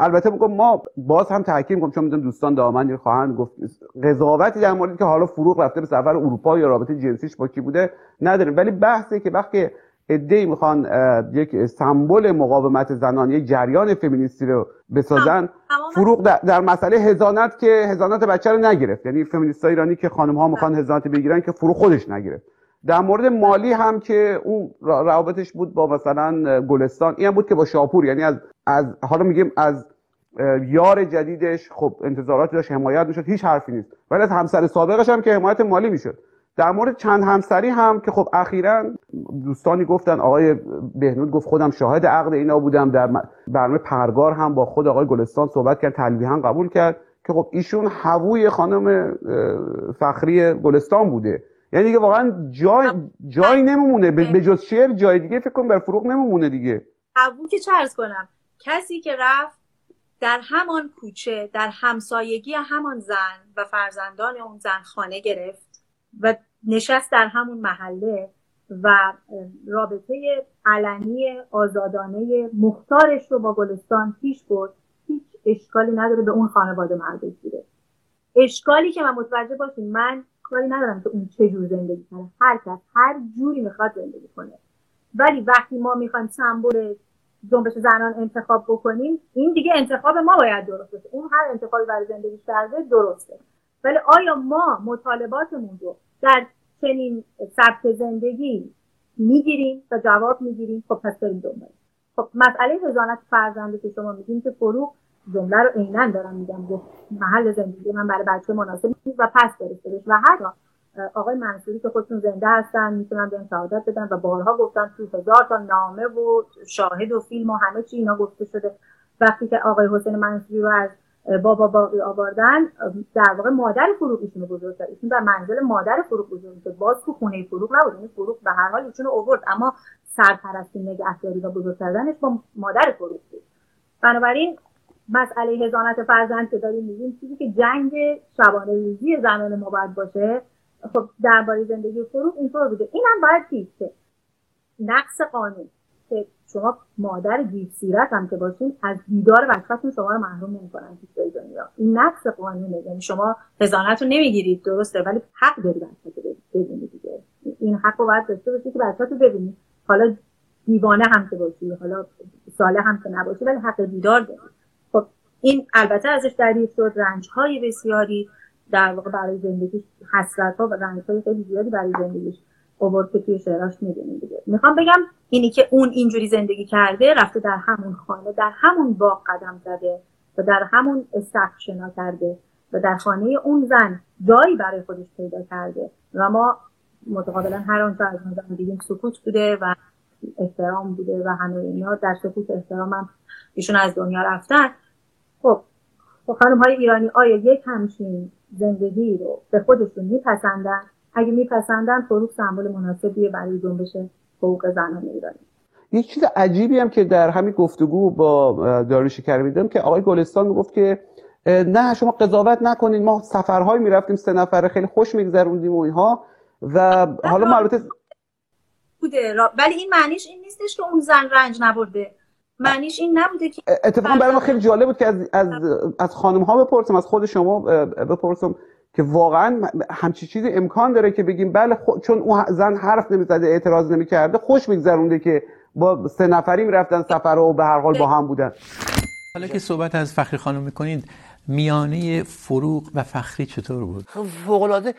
البته میگم ما باز هم تحکیم کنم چون می‌دونم دوستان دامن خواهند گفت قضاوتی در مورد که حالا فروغ رفته به سفر اروپا یا رابطه جنسیش با کی بوده نداریم. ولی بحثی که وقتی ای می‌خوان یک سمبل مقاومت زنان یک جریان فمینیستی رو بسازن فروغ در, در مسئله هزانت که هزانت بچه رو نگرفت. یعنی فمینیست ایرانی که خانم ها می‌خوان هزانت بگیرن که فروغ خودش نگرفت. در مورد مالی هم که اون روابطش بود با مثلا گلستان این هم بود که با شاپور یعنی از از حالا میگیم از یار جدیدش خب انتظاراتی داشت حمایت می‌شد هیچ حرفی نیست. ولی از همسر سابقش هم که حمایت مالی می‌شد. در مورد چند همسری هم که خب اخیرا دوستانی گفتن آقای بهنود گفت خودم شاهد عقد اینا بودم در برنامه پرگار هم با خود آقای گلستان صحبت کرد تلویحا قبول کرد که خب ایشون هووی خانم فخری گلستان بوده. یعنی دیگه واقعا جای جای نمیمونه. به جز شعر جای دیگه فکر کنم بر فروغ نمیمونه دیگه. هوو که چرز کنم. کسی که رفت در همان کوچه در همسایگی همان زن و فرزندان اون زن خانه گرفت و نشست در همون محله و رابطه علنی آزادانه مختارش رو با گلستان پیش برد. هیچ اشکالی نداره به اون خانواده مربوط بوده. اشکالی که من متوجه باشیم من کاری ندارم که اون چه جور زندگی کنه. هر کس هر جوری می‌خواد زندگی کنه. ولی وقتی ما می‌خوایم سمبل جنبش زنان انتخاب بکنیم این دیگه انتخاب ما باید درست باشه. اون هر انتخابی برای زندگی کرده درسته. ولی آیا ما مطالباتمون رو در چنین سبک زندگی می‌گیریم و جواب می‌گیریم؟ خب پس بریم دنبال. خب مسئله هزانت فرزنده که شما میگین که فروغ جمله رو عینا دارم میگم. محل زندگی من برای بچه مناسب نیست و پس فرستادش و حتی آقای منصوری که خودتون زنده هستن می‌تونن بیان شهادت بدن و بارها گفتن تو هزار تا نامه و شاهد و فیلم و همه چی اینا گفته شده. وقتی که آقای حسین منصوری رو از بابا باقی آوردن در واقع مادر فروغ ایشونو بزرگ کرد. ایشون در منزل مادر فروغ بزرگ شد. باز تو خونه فروغ نبود یعنی فروغ به هر حال ایشونو آورد اما سرپرستی نگهداری و بزرگ کردنش با مادر فروغ بود. بنابراین مسئله هزانت فرزند که داریم میگیم چیزی که جنگ شبانه روزی زنان ما باید باشه خب درباره زندگی فروغ اینطور بوده. اینم باید دید که نقص قانون. که شما مادر سیرت هم که باشین از دیدار بچهتون شما رو محروم نمی‌کنن تو دنیا. این نقص قانونه. یعنی شما هزانت رو نمی‌گیرید درسته؟ ولی حق داری بچه رو ببینید دیگه. این حق رو باید داشته باشی که بچه رو ببینید. حالا دیوانه هم که باشی حالا ساله هم که نباشی ولی حق دیدار داری خب این البته ازش دریف شد. رنج های بسیاری در واقع برای زندگیش حسرت ها و رنج های خیلی زیادی برای زندگیش اوورد که توی شعراش می‌دونیم دیگه. می‌خوام بگم اینی که اون اینجوری زندگی کرده رفته در همون خانه در همون باغ قدم زده و در همون استخر شنا کرده و در خانه اون زن جایی برای خودش پیدا کرده. و ما متقابلا هر آنچه از اون دیگه سکوت بوده و احترام بوده و همه اینا در سکوت احترام هم ایشون از دنیا رفتن. خب خب خانم های ایرانی آیا یک همچین زندگی رو به خودشون میپسندن. اگه میپسندن فروغ سمبل مناسبیه برای جنبش حقوق زنان ایرانی. یک چیز عجیبی هم که در همین گفتگو با داریوش کریمی دیدم که آقای گلستان می‌گفت که نه شما قضاوت نکنید ما سفرهایی می‌رفتیم سه نفره خیلی خوش میگذروندیم و اینها. و حالا ما البته بوده. ولی این معنیش این نیستش که اون زن رنج نبرده. معنیش این نبوده که اتفاقا برای ما خیلی جالب بود که از از, از خانم ها بپرسم از خود شما بپرسم که واقعا همچی چیزی امکان داره که بگیم بله چون اون زن حرف نمی‌زده اعتراض نمی‌کرده خوش میگذرونده که با سه نفری می‌رفتن سفر و به هر حال با هم بودن. حالا که صحبت از فخری خانم می‌کنید میانه فروغ و فخری چطور بود؟ فوق العاده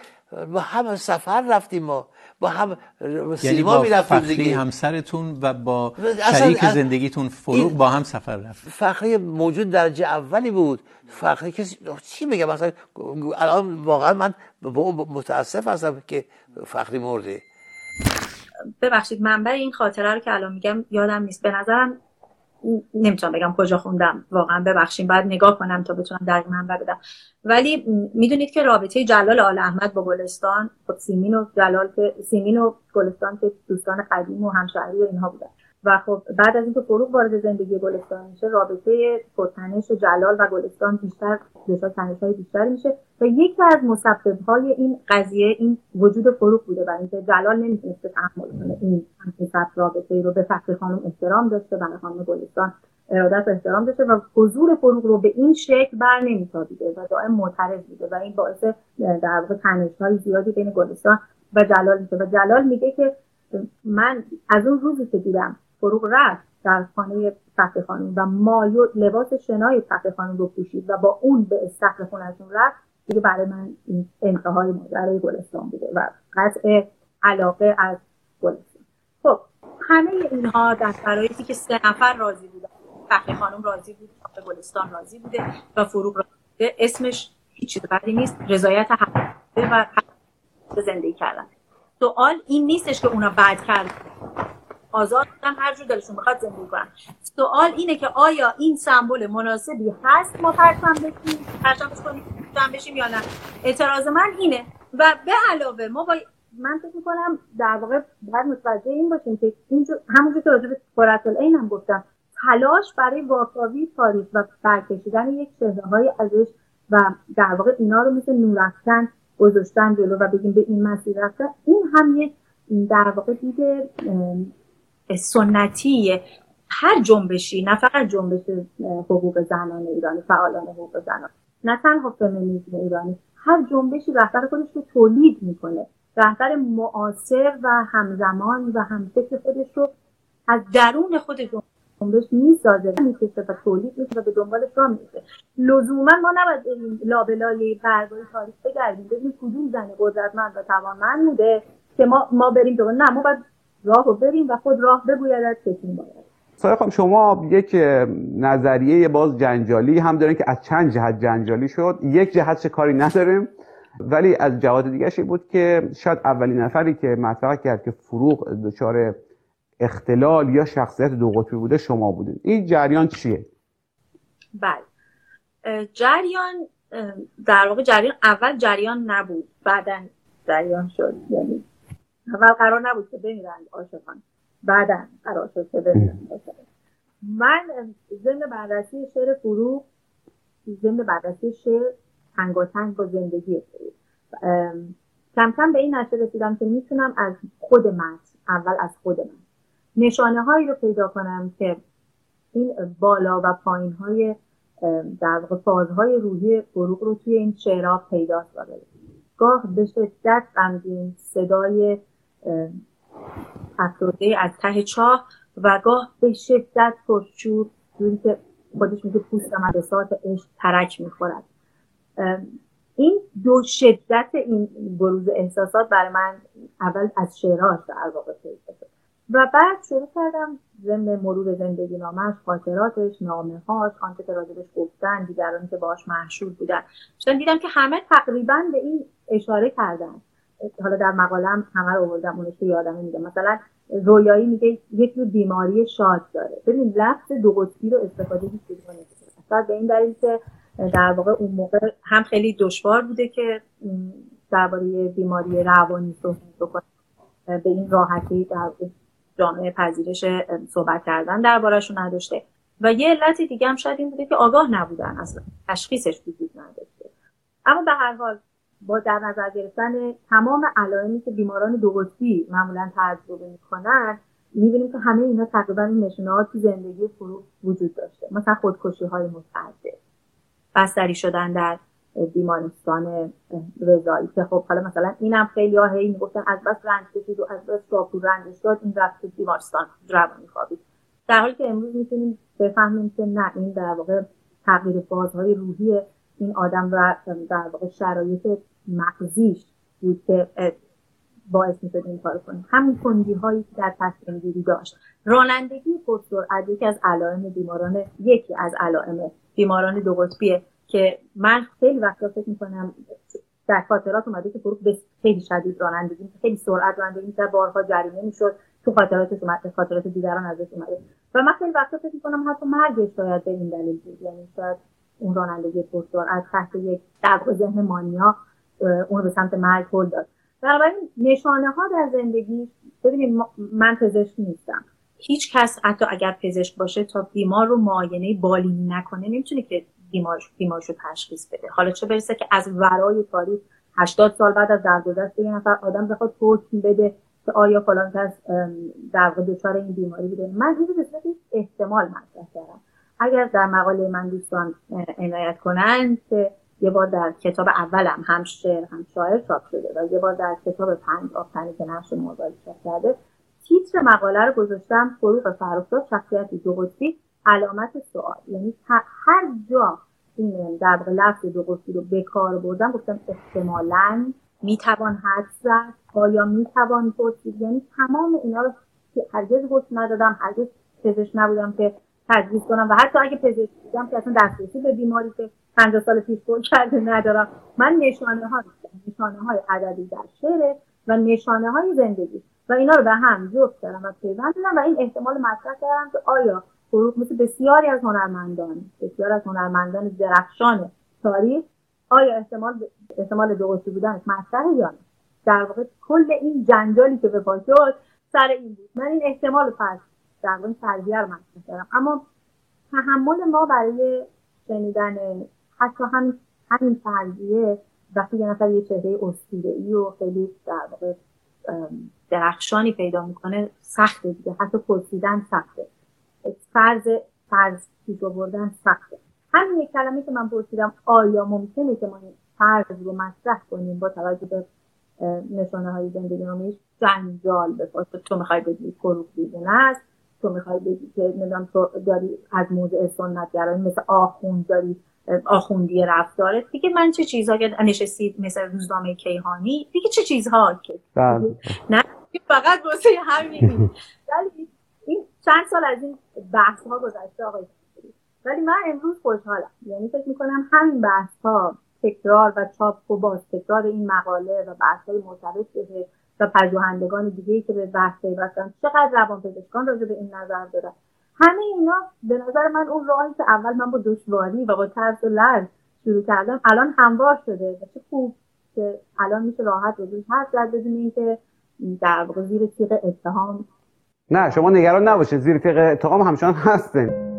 با هم سفر رفتیم ما. با هم یعنی با فخری دیگه. همسرتون و با شریک زندگیتون فروغ با هم سفر رفت. فخری موجود درجه اولی بود. فخری کسی چی میگم؟ مثلا الان واقعا من با متاسف هستم که فخری مرده. ببخشید منبع این خاطره رو که الان میگم یادم نیست. به نظرم نمی‌تونم بگم کجا خوندم واقعا ببخشید. باید نگاه کنم تا بتونم دقیق منبع بدم. ولی می‌دونید که رابطه جلال آل احمد با گلستان خب سیمین و جلال که سیمین و گلستان که دوستان قدیم و همشهری اینها بودن. و خب بعد از اینکه فروغ وارد زندگی گلستان میشه رابطه پرتنش جلال و گلستان بیشتر دچار تنش های بیشتری میشه و یکی از مسبب های این قضیه این وجود فروغ بوده برای اینکه جلال نمی‌تونسته تحمل کنه. این همچین رابطه رو به فخر خانم احترام داشته برای خانم گلستان ارادت و احترام داشته و حضور فروغ رو به این شکل بر نمیتابیده و دائم معترض بوده و این باعث در واقع تنش های زیادی بین گلستان و جلال میشه. و جلال میگه که من از اون روزی که دیدم فروغ رفت در خانه فخر خانم و مایو لباس شنای فخر خانم رو پوشید و با اون به استخر خونشون رفت. دیگه برای من این انتهای ماجرای گلستان بوده و قطع علاقه از گلستان. خب همه اینها در شرایطی که سه نفر راضی بودن فخر خانم راضی بود گلستان راضی بوده و فروغ راضی بوده. اسمش هیچ چیز بدی نیست رضایت حق و زندگی کردن. سوال این نیستش که اونا بد کرد آزاد بودن هر جور دلشون بخواد زندگی کنن سوال اینه که آیا این سمبل مناسبی هست ما پرچم بشیم پرچم بشیم یا نه؟ اعتراض من اینه. و به علاوه ما با من فکر می‌کنم در واقع باید متوجه این باشیم که اینجور همونجور که راجع به این هم گفتم تلاش برای واکاوی تاریخ و برکشیدن یک چهره های ازش و در واقع اینا رو مثل نورافکن گذاشتن جلو و بگیم به این مسیر رفتن این هم یک در واقع دید سنتی هر جنبشی نه فقط جنبش حقوق زنان ایرانی فعالان حقوق زنان نه تنها فمینیسم ایرانی هر جنبشی رهبر خودش رو تولید می‌کنه. رهبر معاصر و همزمان و همفکر خودش رو از درون خود جنبش می‌سازه می‌کشه و تولید می‌کنه و به دنبالش راه میفته لزوما ما نباید لابلای برگای تاریخ بگردیم ببینیم کدوم زن قدرتمند و توانمند بوده که ما ما بریم دو نه ما باید راه رو بریم و خود راه بگوید چشون باید سایه خانم شما یک نظریه باز جنجالی هم دارین که از چند جهت جنجالی شد. یک جهت کاری نداریم ولی از جهات دیگرش بود که شاید اولین نفری که مطرح کرد که فروغ دچار اختلال یا شخصیت دو قطبی بوده شما بودین. این جریان چیه؟ بله. جریان در واقع جریان اول جریان نبود بعدا جریان شد. یعنی اول قرار نبود که بمیرند عاشقان. بعدا قرار شد که من ضمن بررسی شعر فروغ ضمن بررسی شعر تنگاتنگ با زندگی فروغ. کم کم به این نتیجه رسیدم که می‌تونم از خود من اول از خود من نشانه هایی رو پیدا کنم که این بالا و پایین های در فازهای روحی فروغ رو توی این شعرها پیدا کنه گاه به شدت غمگین صدای افروده از ته چاه و گاه به شدت پرشور جوری که خودش میگه پوستم از عشق ترک می‌خورد. این دو شدت این بروز احساسات برای من اول از شعراش در واقع پیدا و بعد شروع کردم ضمن مرور زندگی نامش خاطراتش نامه هاش آنچه که راجبش گفتن دیگرانی که باش محشور بودن. چون دیدم که همه تقریبا به این اشاره کردن. حالا در مقالم همه رو آوردم اونش که یادمه میگه مثلا رویایی میگه یک نوع بیماری شاد داره. ببین لفظ دو قطبی رو استفاده کدوم به این دلیل که در واقع اون موقع هم خیلی دشوار بوده که درباره بیماری روانی صحبت بکنه. به این راحتی در جامعه پذیرش صحبت کردن دربارهشون نداشته. و یه علت دیگه هم شاید این بوده که آگاه نبودن اصلا تشخیصش وجود نداشته. اما به هر حال با در نظر گرفتن تمام علائمی که بیماران دو قطبی معمولا تجربه می‌کنن می‌بینیم که همه اینا تقریبا این نشونه تو زندگی فروغ وجود داشته. مثلا خودکشی های متعدد. بستری شدن در بیمارستان رضایی که خب حالا مثلا اینم خیلی ها هی می‌گفتن از بس رنج کشید و از بس شاپور رنجش داد این رفت بیمارستان روانی خوابید در حالی که امروز می‌تونیم بفهمیم که نه این در واقع تغییر فازهای روحی این آدم و در واقع شرایط مغزیش بود که باعث می‌شد این کار کنیم همون کندی هایی که در تصمیم گیری داشت. رانندگی پرسرعت یکی از علائم بیماران یکی از علائم بیماران دو قطبیه که من خیلی وقتا فکر می‌کنم در خاطرات اومده که فروغ به خیلی شدید رانندگی خیلی سرعت رانندگی می‌کرد بارها جریمه می‌شد تو خاطراتش اومده خاطرات دیگران ازش اومده. و من خیلی وقتا فکر می‌کنم حتی مرگش شاید به این دلیل بود. یعنی شاید اون رانندگی پرسرعت تحت یک در ذهن مانیا اون به سمت مرگ هل داد. بنابراین نشانه ها در زندگی ببینید من پزشک نیستم. هیچ کس حتی اگر پزشک باشه تا بیمار رو معاینه بالینی نکنه نمی‌تونه که بیمارش بیمارش رو تشخیص بده. حالا چه برسه که از ورای تاریخ 80 سال بعد از درگذشت یه نفر آدم بخواد حکم بده که آیا فلان کس در دچار این بیماری بوده. من این به احتمال مطرح کردم. اگر در مقاله من دوستان عنایت کنند که یه بار در کتاب اولم هم شعر هم شاعر چاپ شده و یه بار در کتاب پنج آفتنی که نقش موبایل چاپ کرده تیتر مقاله رو گذاشتم فروغ فرخزاد شخصیتی دو قطبی علامت سوال. یعنی هر جا این در لفظ دو قطبی رو به کار بردم گفتم احتمالا می‌توان حد زد آیا می‌توان پرسید یعنی تمام اینا رو که هرگز گفت ندادم هرگز پزشک نبودم که تجویز کنم و حتی اگه پزشک بودم که اصلا دسترسی به بیماری که 50 سال پیش فوت کرده ندارم من نشانه ها نشانه های عددی در شعر و نشانه های زندگی. و اینا رو به هم جفت کردم و پیوند و این احتمال مطرح کردم که آیا فروغ مثل بسیاری از هنرمندان بسیار از هنرمندان درخشان تاریخ آیا احتمال احتمال دو بودنش مطرحه یا نه؟ در واقع کل این جنجالی که به پا شد سر این بود. من این احتمال فرض در واقع فرضیه رو مطرح کردم. اما تحمل ما برای شنیدن حتی همین همین فرضیه وقتی یه نفر یه چهره اسطوره‌ای و خیلی در واقع درخشانی پیدا می‌کنه سخته دیگه. حتی پرسیدن سخته. فرض فرض آوردن سخته. همین یک کلمه که من پرسیدم آیا ممکنه که ما این فرض رو مطرح کنیم با توجه به نشانه های زندگی نامیش جنجال بپاس تو می‌خوای بگی فروغ دیگه است؟ تو می‌خوای بگی که نمی‌دونم تو داری از موضع سنتگرایی مثل آخوند داری آخوندی رفتاره. دیگه من چه چیزها که نشستید مثل روزنامه کیهانی؟ دیگه چه چیزها که؟ بله. نه فقط واسه همین. ولی این چند سال از این بحث ها گذشته آقای ولی من امروز خوشحالم. یعنی فکر می‌کنم همین بحث ها تکرار و چاپ و باز تکرار این مقاله و بحث های مرتبط بهش پژوهندگان دیگه که به بحث پیوستن چقدر روان پزشکان راجع به این نظر دارن؟ همه اینا به نظر من اون راهی که اول من با دشواری و با ترس و لرز شروع کردم الان هموار شده و چه خوب که الان میشه راحت و زود حرف زد بدون اینکه در واقع زیر تیغ اتهام. نه شما نگران نباشید زیر تیغ اتهام همچنان هستن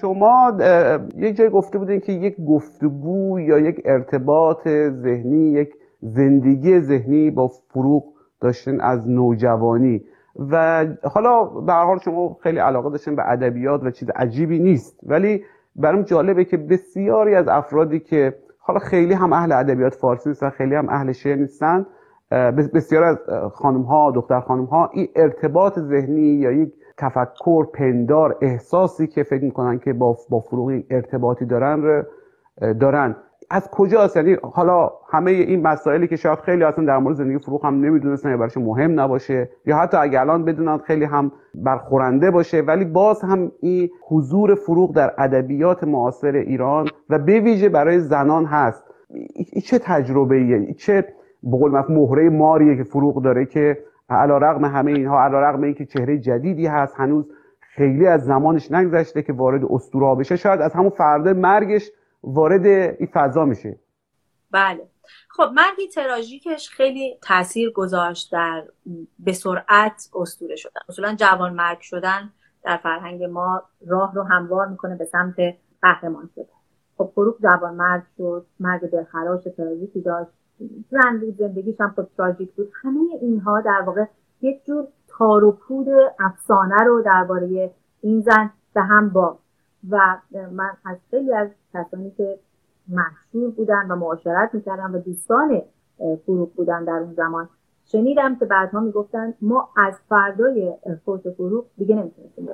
شما یک جای گفته بودین که یک گفتگو یا یک ارتباط ذهنی یک زندگی ذهنی با فروغ داشتن از نوجوانی. و حالا به حال شما خیلی علاقه داشتین به ادبیات و چیز عجیبی نیست. ولی برام جالبه که بسیاری از افرادی که حالا خیلی هم اهل ادبیات فارسی نیستن خیلی هم اهل شعر نیستن بسیار از خانم ها دختر خانم ها این ارتباط ذهنی یا یک تفکر پندار احساسی که فکر می‌کنن که با با فروغ ارتباطی دارن دارن. از کجا یعنی حالا همه این مسائلی که شاید خیلی اصلا در مورد زندگی فروغ هم نمی‌دونستن یا براشون مهم نباشه یا حتی اگه الان بدونن خیلی هم برخورنده باشه ولی باز هم این حضور فروغ در ادبیات معاصر ایران و به ویژه برای زنان هست. چه تجربه ایه چه بقول مهره ماریه که فروغ داره که علا رقم همه اینها علا رقم اینکه چهره جدیدی هست هنوز خیلی از زمانش نگذشته که وارد استورا بشه. شاید از همون فردا مرگش وارد این فضا میشه. بله. خب مرگ تراژیکش خیلی تاثیر گذاشت در به سرعت استوره شدن. اصولا جوان مرگ شدن در فرهنگ ما راه رو هموار می‌کنه به سمت قهرمان شدن. خب فروغ جوان مرگ شد مرگ دلخراش تراژیکی داشت. زن بود زندگیش هم خود تراژیک بود. همه اینها در واقع یک جور تار افسانه رو درباره این زن به هم با و من از خیلی از کسانی که مشهور بودن و معاشرت می‌کردن و دوستان فروغ بودن در اون زمان شنیدم که بعدها می‌گفتن ما از فردای فوت فروغ دیگه نمی‌تونستیم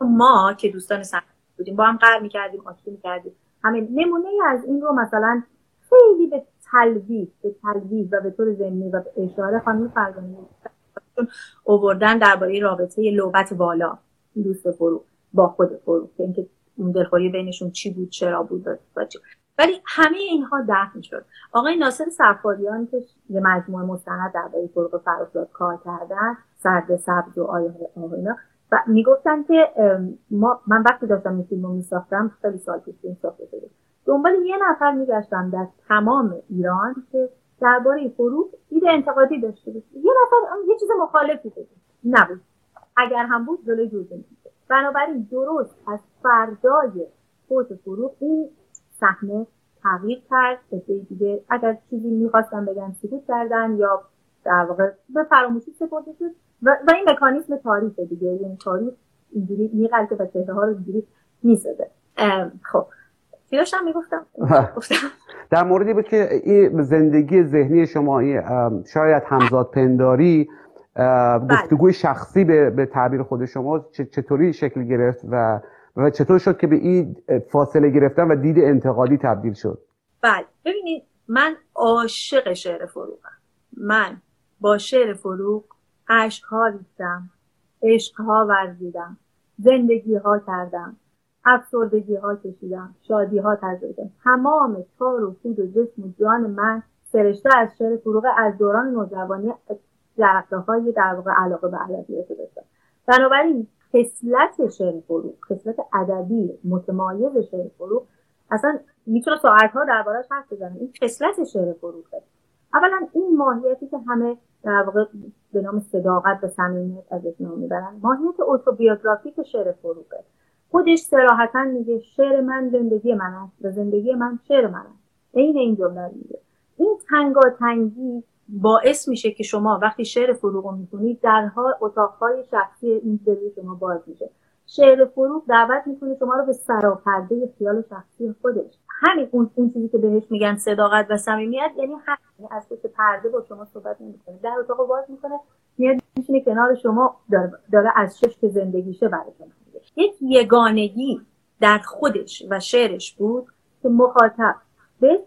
ما که دوستان سن بودیم با هم قرار می‌کردیم آشتی می‌کردیم. همه نمونه از این رو مثلا خیلی به تلویح به تلویح و به طور ضمنی و به اشاره خانم فرزانه اووردن درباره رابطه لوبت بالا دوست فرو با خود فرو که اینکه اون دلخوری بینشون چی بود چرا بود و چی. ولی همه اینها دفن شد آقای ناصر سفاریان که یه مجموعه مستند درباره فروغ فرخزاد کار کردن سرد سبز و آیه اینا و می‌گفتن که ما من وقتی داشتم این فیلم رو میساختم خیلی سال پیش این ساخته شده دنبال یه نفر میگشتم در تمام ایران که درباره فروغ دید انتقادی داشته باشه. یه نفر یه چیز مخالفی بگه نبود. اگر هم بود جلوی جوزه میشه بنابراین درست از فردای فوت فروغ این صحنه تغییر کرد. به دیگه اگر چیزی می‌خواستن بگن سکوت کردن یا در واقع به فراموشی سپرده شد. و, و این مکانیسم تاریخ دیگه. یعنی تاریخ اینجوری میغلطه و چهره ها رو اینجوری می‌سازه. خب. داشتم می‌گفتم؟ <laughs> در موردی بود که این زندگی ذهنی شما شاید همزاد پنداری بله. گفتگوی شخصی به, به تعبیر خود شما چطوری شکل گرفت و و چطور شد که به این فاصله گرفتن و دید انتقادی تبدیل شد؟ بله. ببینید من عاشق شعر فروغم. من با شعر فروغ عشق ها ریختم عشق ها ورزیدم زندگی ها کردم. افسردگی ها کشیدم شادی ها تجربه تمام تار و خود و جسم و جان من سرشته از شعر فروغ از دوران نوجوانی جرقه های در واقع علاقه به ادبیات داشتم بنابراین خصلت شعر فروغ خصلت ادبی متمایز شعر فروغ اصلا می‌تونه ساعتها دربارهش حرف بزنم. این خصلت شعر فروغه. اولا این ماهیتی که همه در واقع به نام صداقت و صمیمیت ازش نام می‌برن ماهیت اتوبیوگرافیک شعر فروغه. خودش سراحتا میگه شعر من زندگی من است و زندگی من شعر من است. این این جمله میگه. این تنگاتنگی باعث میشه که شما وقتی شعر فروغ رو می‌کنید درها اتاقهای شخصی این دلی شما باز میشه. شعر فروغ دعوت می‌کنه شما رو به سراپرده خیال شخصی خودش. همین اون, اون چیزی که بهش میگن صداقت و صمیمیت یعنی همین از پشت پرده با شما صحبت نمی‌کنه. در اتاق باز می‌کنه میاد میشینه کنار شما داره, داره از که زندگیشه برای شما. یک یگانگی در خودش و شعرش بود که مخاطب به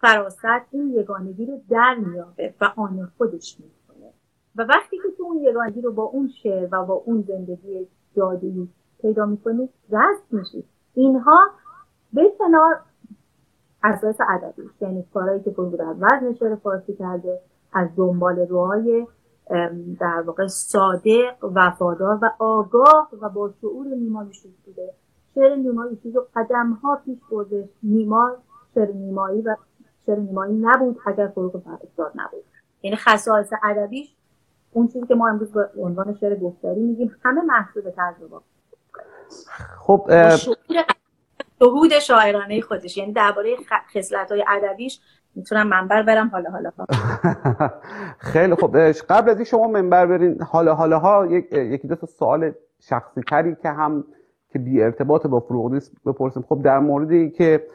فراست این یگانگی رو در میابه و آن خودش می‌کنه. و وقتی که تو اون یگانگی رو با اون شعر و با اون زندگی جادویی پیدا می‌کنید رست میشید اینها به کنار اساس ادبی یعنی کارهایی که در وزن شعر فارسی کرده از دنبال روهای در واقع صادق وفادار و آگاه و با شعور نیما بوده شعر نیما یوسف رو قدم ها پیش برده. نیما شعر نیمایی و شعر نیمایی نبود اگر فروغ فرستاد نبود. یعنی خصائص ادبیش اون چیزی که ما امروز به عنوان شعر گفتاری میگیم همه محصول تجربه. خب شهود شاعرانه خودش. یعنی درباره خصلت های ادبیش می‌تونم منبر برم حالا حالا. ها <laughs> خیلی خب قبل از این شما منبر برین. حالا حالا ها یکی دو تا سوال شخصی تری که هم که بی ارتباط با فروغ نیست بپرسیم. خب در موردی که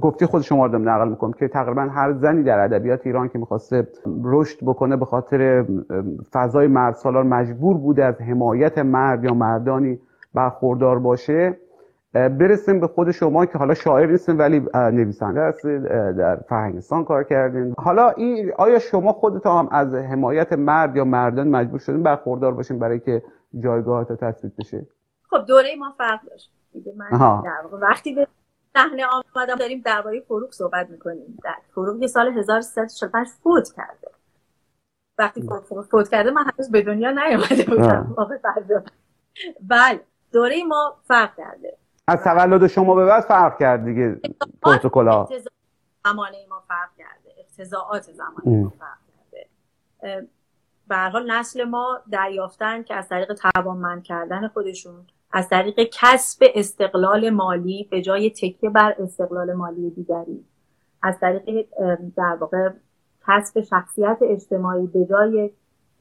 گفتی خود شما رو نقل می‌کنم که تقریبا هر زنی در ادبیات ایران که می‌خواسته رشد بکنه به خاطر فضای مرد سالار مجبور بوده از حمایت مرد یا مردانی برخوردار باشه برسیم به خود شما که حالا شاعر نیستین ولی نویسنده هستید در فرهنگستان کار کردین. حالا این آیا شما خودتون هم از حمایت مرد یا مردان مجبور شدین برخوردار باشین برای که جایگاه تثبیت بشه؟ خب دوره ما فرق داشت. من وقتی به صحنه آمدم داریم درباره فروغ صحبت می‌کنیم. در فروغ سال 1345 فوت کرده. وقتی فروغ فوت کرده من هنوز به دنیا نیومده بودم. بله دوره ما فرق کرده. از تولد شما به بعد فرق کرد دیگه پروتکل ها زمانه ما فرق کرده. اقتضاعات زمانه ما فرق کرده. به حال نسل ما دریافتن که از طریق توانمند کردن خودشون از طریق کسب استقلال مالی به جای تکیه بر استقلال مالی دیگری از طریق در واقع کسب شخصیت اجتماعی به جای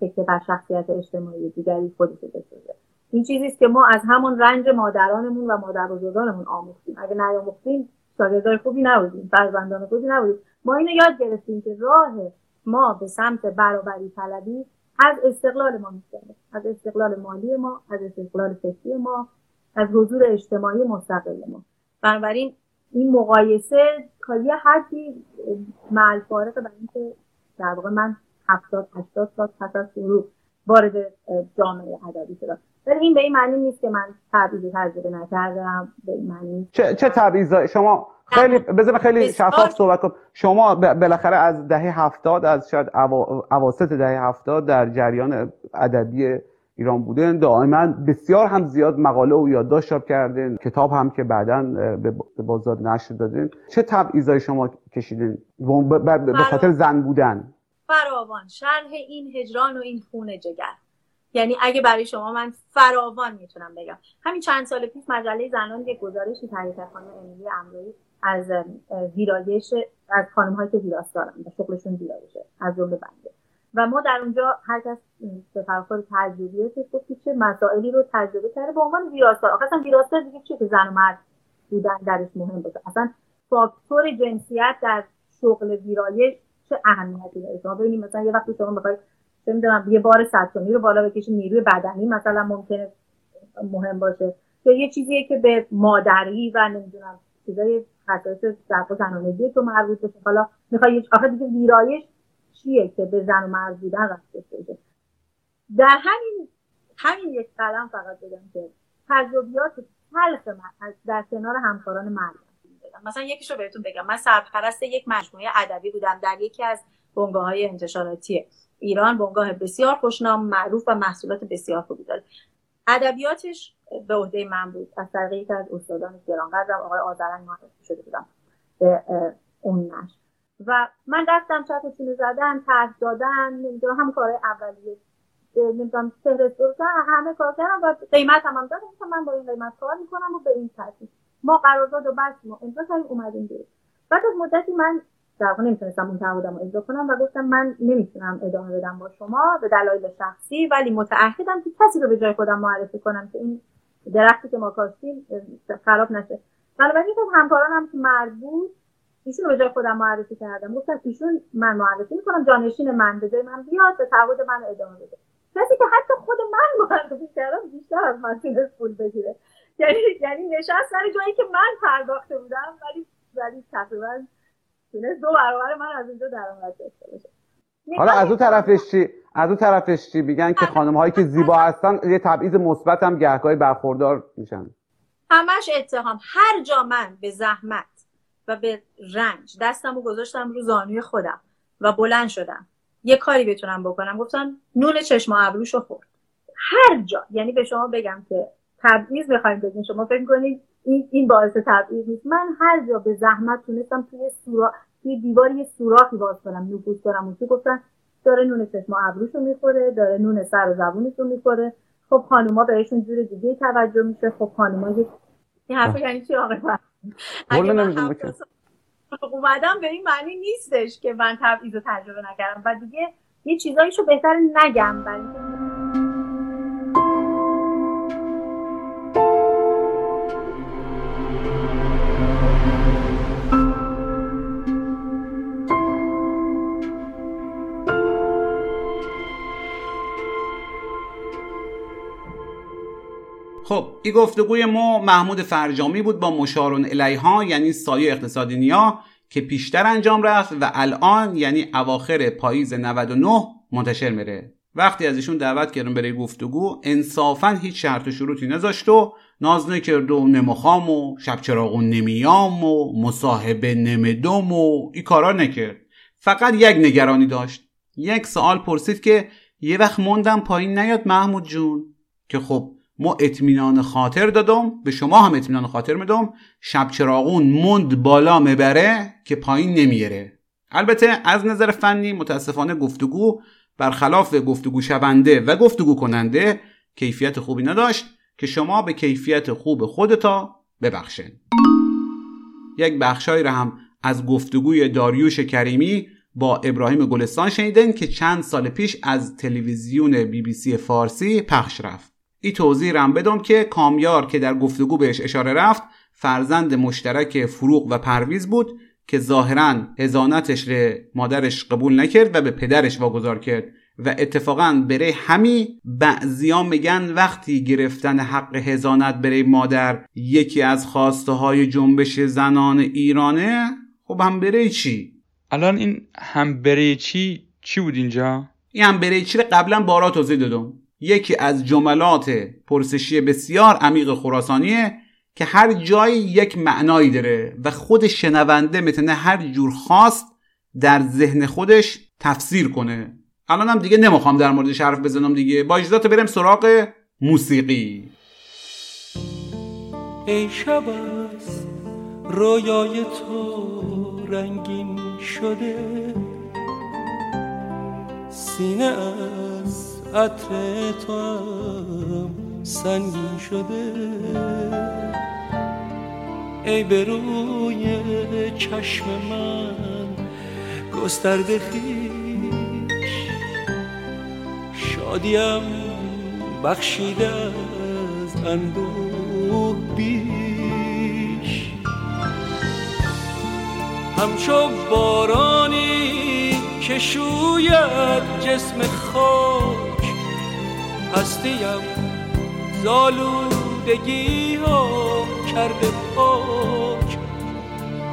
تکیه بر شخصیت اجتماعی دیگری خودش بسازه این چیزی است که ما از همون رنج مادرانمون و مادر بزرگانمون آموختیم. اگه نیاموختیم شاگردای خوبی نبودیم فرزندان خوبی نبودیم. ما اینو یاد گرفتیم که راه ما به سمت برابری طلبی از استقلال ما میگذره از استقلال مالی ما از استقلال فکری ما از حضور اجتماعی مستقل ما. بنابراین این مقایسه تا یه حدی مع فارق برای اینکه در واقع من 70 80 سال پس از شروع وارد جامعه ادبی شدم. ولی این به این معنی نیست که من تبعیض تجربه نکردم به این معنی چه چه تبعیض؟ شما خیلی بذار خیلی شفاف صحبت کنم. شما بالاخره از دهه هفتاد از شاید اواسط دهه هفتاد در جریان ادبی ایران بودن دائما بسیار هم زیاد مقاله و یادداشت چاپ کردین. کتاب هم که بعدا به بازار نشر دادین. چه تبعیضای شما کشیدین؟ به خاطر زن بودن. فراوان. شرح این هجران و این خون جگر. یعنی اگه برای شما من فراوان می‌تونم بگم. همین چند سال پیش مجله زنان یک گزارشی تهیه خانم امیلی امروی از ویرایش از خانم هایی که ویراس دارن و شغلشون ویرایشه از جمله بنده. و ما در اونجا هر کس به تجربه تجربیاتش گفت چه مسائلی رو تجربه کرده به عنوان ویراستار آخه اصلا ویراستار دیگه چیه که زن و مرد بودن درش مهم باشه؟ اصلا فاکتور جنسیت در شغل ویرایش چه اهمیتی داره؟ شما ببینید مثلا یه وقتی شما بخواید چه یه بار 100 رو بالا بکشید نیروی بدنی مثلا ممکنه مهم باشه. یا یه چیزیه که به مادری و نمی‌دونم چیزای خصایص ضعف زنانگی تو مربوط بشه حالا می‌خوای آخه دیگه ویرایش چیه که به زن و مرد بودن رفته در همین همین یک قلم فقط بگم که تجربیات تلخ در کنار همکاران مرد. مثلا یکیشو بهتون بگم. من سرپرست یک مجموعه ادبی بودم در یکی از بنگاه های انتشاراتی. ایران بنگاه بسیار خوشنام معروف و محصولات بسیار خوبی داره. ادبیاتش به عهده من بود. از طریق یکی از استادان گرانقدرم آقای آذرنگ معرفی شده بودم به اون نشر و من دستم چپتون زدن طرح دادن نمی‌دونم هم کارهای اولیه. نمی‌دونم فهرست همه کار کردم و قیمت هم, هم دادم من با این قیمت کار می‌کنم و به این ترتیب. ما قرارداد و بس ما امضا کردیم اومدیم بیرون. بعد از مدتی من در واقع نمی‌تونستم اون تعهدم رو اجرا کنم و گفتم من نمی‌تونم ادامه بدم با شما به دلایل شخصی ولی متعهدم که کسی رو به جای خودم معرفی کنم که این درختی که ما کاشتیم خراب نشه. بنابراین خب همکاران هم که مرد بود ایشون رو به جای خودم معرفی کردم. گفتم ایشون من معرفی می‌کنم جانشین من به جای من بیاد به تعهد من ادامه بده. کسی که حتی خود من معرفی کردم بیشتر از من پول بگیره. یعنی یعنی نشست سر جایی که من پرداخته بودم ولی ولی تقریبا تونست دو برابر من از اینجا درآمد داشته باشه. حالا از اون طرفش چی؟ از اون طرفش چی؟ میگن که خانم هایی که زیبا هستن یه تبعیض مثبت هم گهگاهی برخوردار میشن. همش اتهام. هر جا من به زحمت و به رنج دستم رو گذاشتم رو زانوی خودم و بلند شدم. یه کاری بتونم بکنم. گفتن نون چشم ابروشو خورد. هر جا. یعنی به شما بگم که تبعیض بخوایم بگیم شما فکر کنید این این باعث تبعیض نیست. من هر جا به زحمت تونستم توی سورا توی دیوار یه سوراخی باز کنم نفوذ کنم. اون گفتن؟ داره نون چشم ابروشو می‌خوره داره نون سر و زبونشو می‌خوره. خب خانوما بهشون جور دیگه توجه میشه. خب خانوما یه این حرف یعنی چی آقای اومدم به این معنی نیستش که من تبعیض رو تجربه نکردم. و دیگه یه چیزایشو بهتر نگم. برای خب این گفتگوی ما محمود فرجامی بود با مشارون الیها یعنی سایه اقتصادی نیا که پیشتر انجام رفت و الان یعنی اواخر پاییز 99 منتشر میره. وقتی از ایشون دعوت کردم برای گفتگو انصافا هیچ شرط و شروطی نذاشت و ناز نکرد و نمخام و شب چراغون نمیام و مصاحبه نمدم و این کارا نکرد. فقط یک نگرانی داشت. یک سوال پرسید که یه وقت موندم پایین نیاد محمود جون. که خب ما اطمینان خاطر دادم به شما هم اطمینان خاطر میدم. شب چراغون مند بالا مبره که پایین نمیره. البته از نظر فنی متاسفانه گفتگو برخلاف گفتگو شونده و گفتگو کننده کیفیت خوبی نداشت که شما به کیفیت خوب خودتا ببخشین. یک بخشایی را هم از گفتگوی داریوش کریمی با ابراهیم گلستان شنیدن که چند سال پیش از تلویزیون بی بی سی فارسی پخش رفت. این توضیح رم بدم که کامیار که در گفتگو بهش اشاره رفت فرزند مشترک فروغ و پرویز بود که ظاهرا هزانتش رو مادرش قبول نکرد و به پدرش واگذار کرد و اتفاقا برای همی بعضیا میگن وقتی گرفتن حق هزانت برای مادر یکی از خواسته های جنبش زنان ایرانه خب هم برای چی؟ الان این هم برای چی چی بود اینجا؟ این هم برای چی قبلا بارا توضیح دادم یکی از جملات پرسشی بسیار عمیق خراسانیه که هر جایی یک معنایی داره و خود شنونده می‌تونه هر جور خواست در ذهن خودش تفسیر کنه. الان هم دیگه نمی‌خوام در موردش حرف بزنم دیگه. با اجازه بریم سراغ موسیقی. ای شب از رویای تو رنگین شده. سینه عطر تو هم سنگین شده. ای به روی چشم من گسترده خیش شادیم بخشیده از اندوه بیش. همچو بارانی که شوید جسم خاک هستیم. زالودگی ها کرده پاک.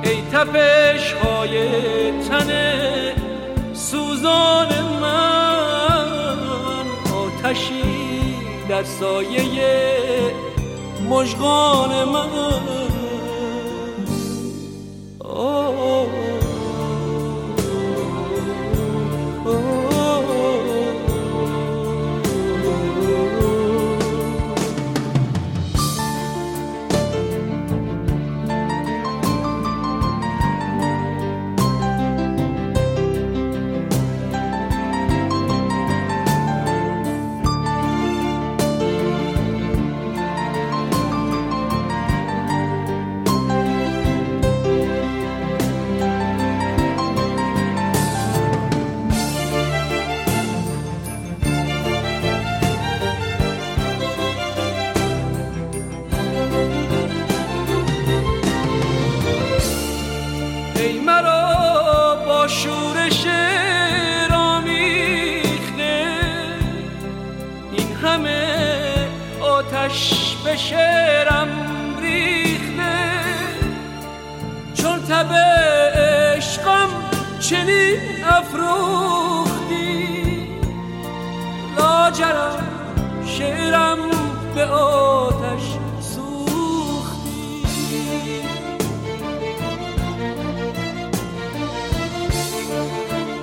ای تپش های تن سوزان من. آتشی در سایه مژگان من آه. شعرم ریخته. چون تب عشق چنین افروختی. لاجرم شعرم به آتش سوختی.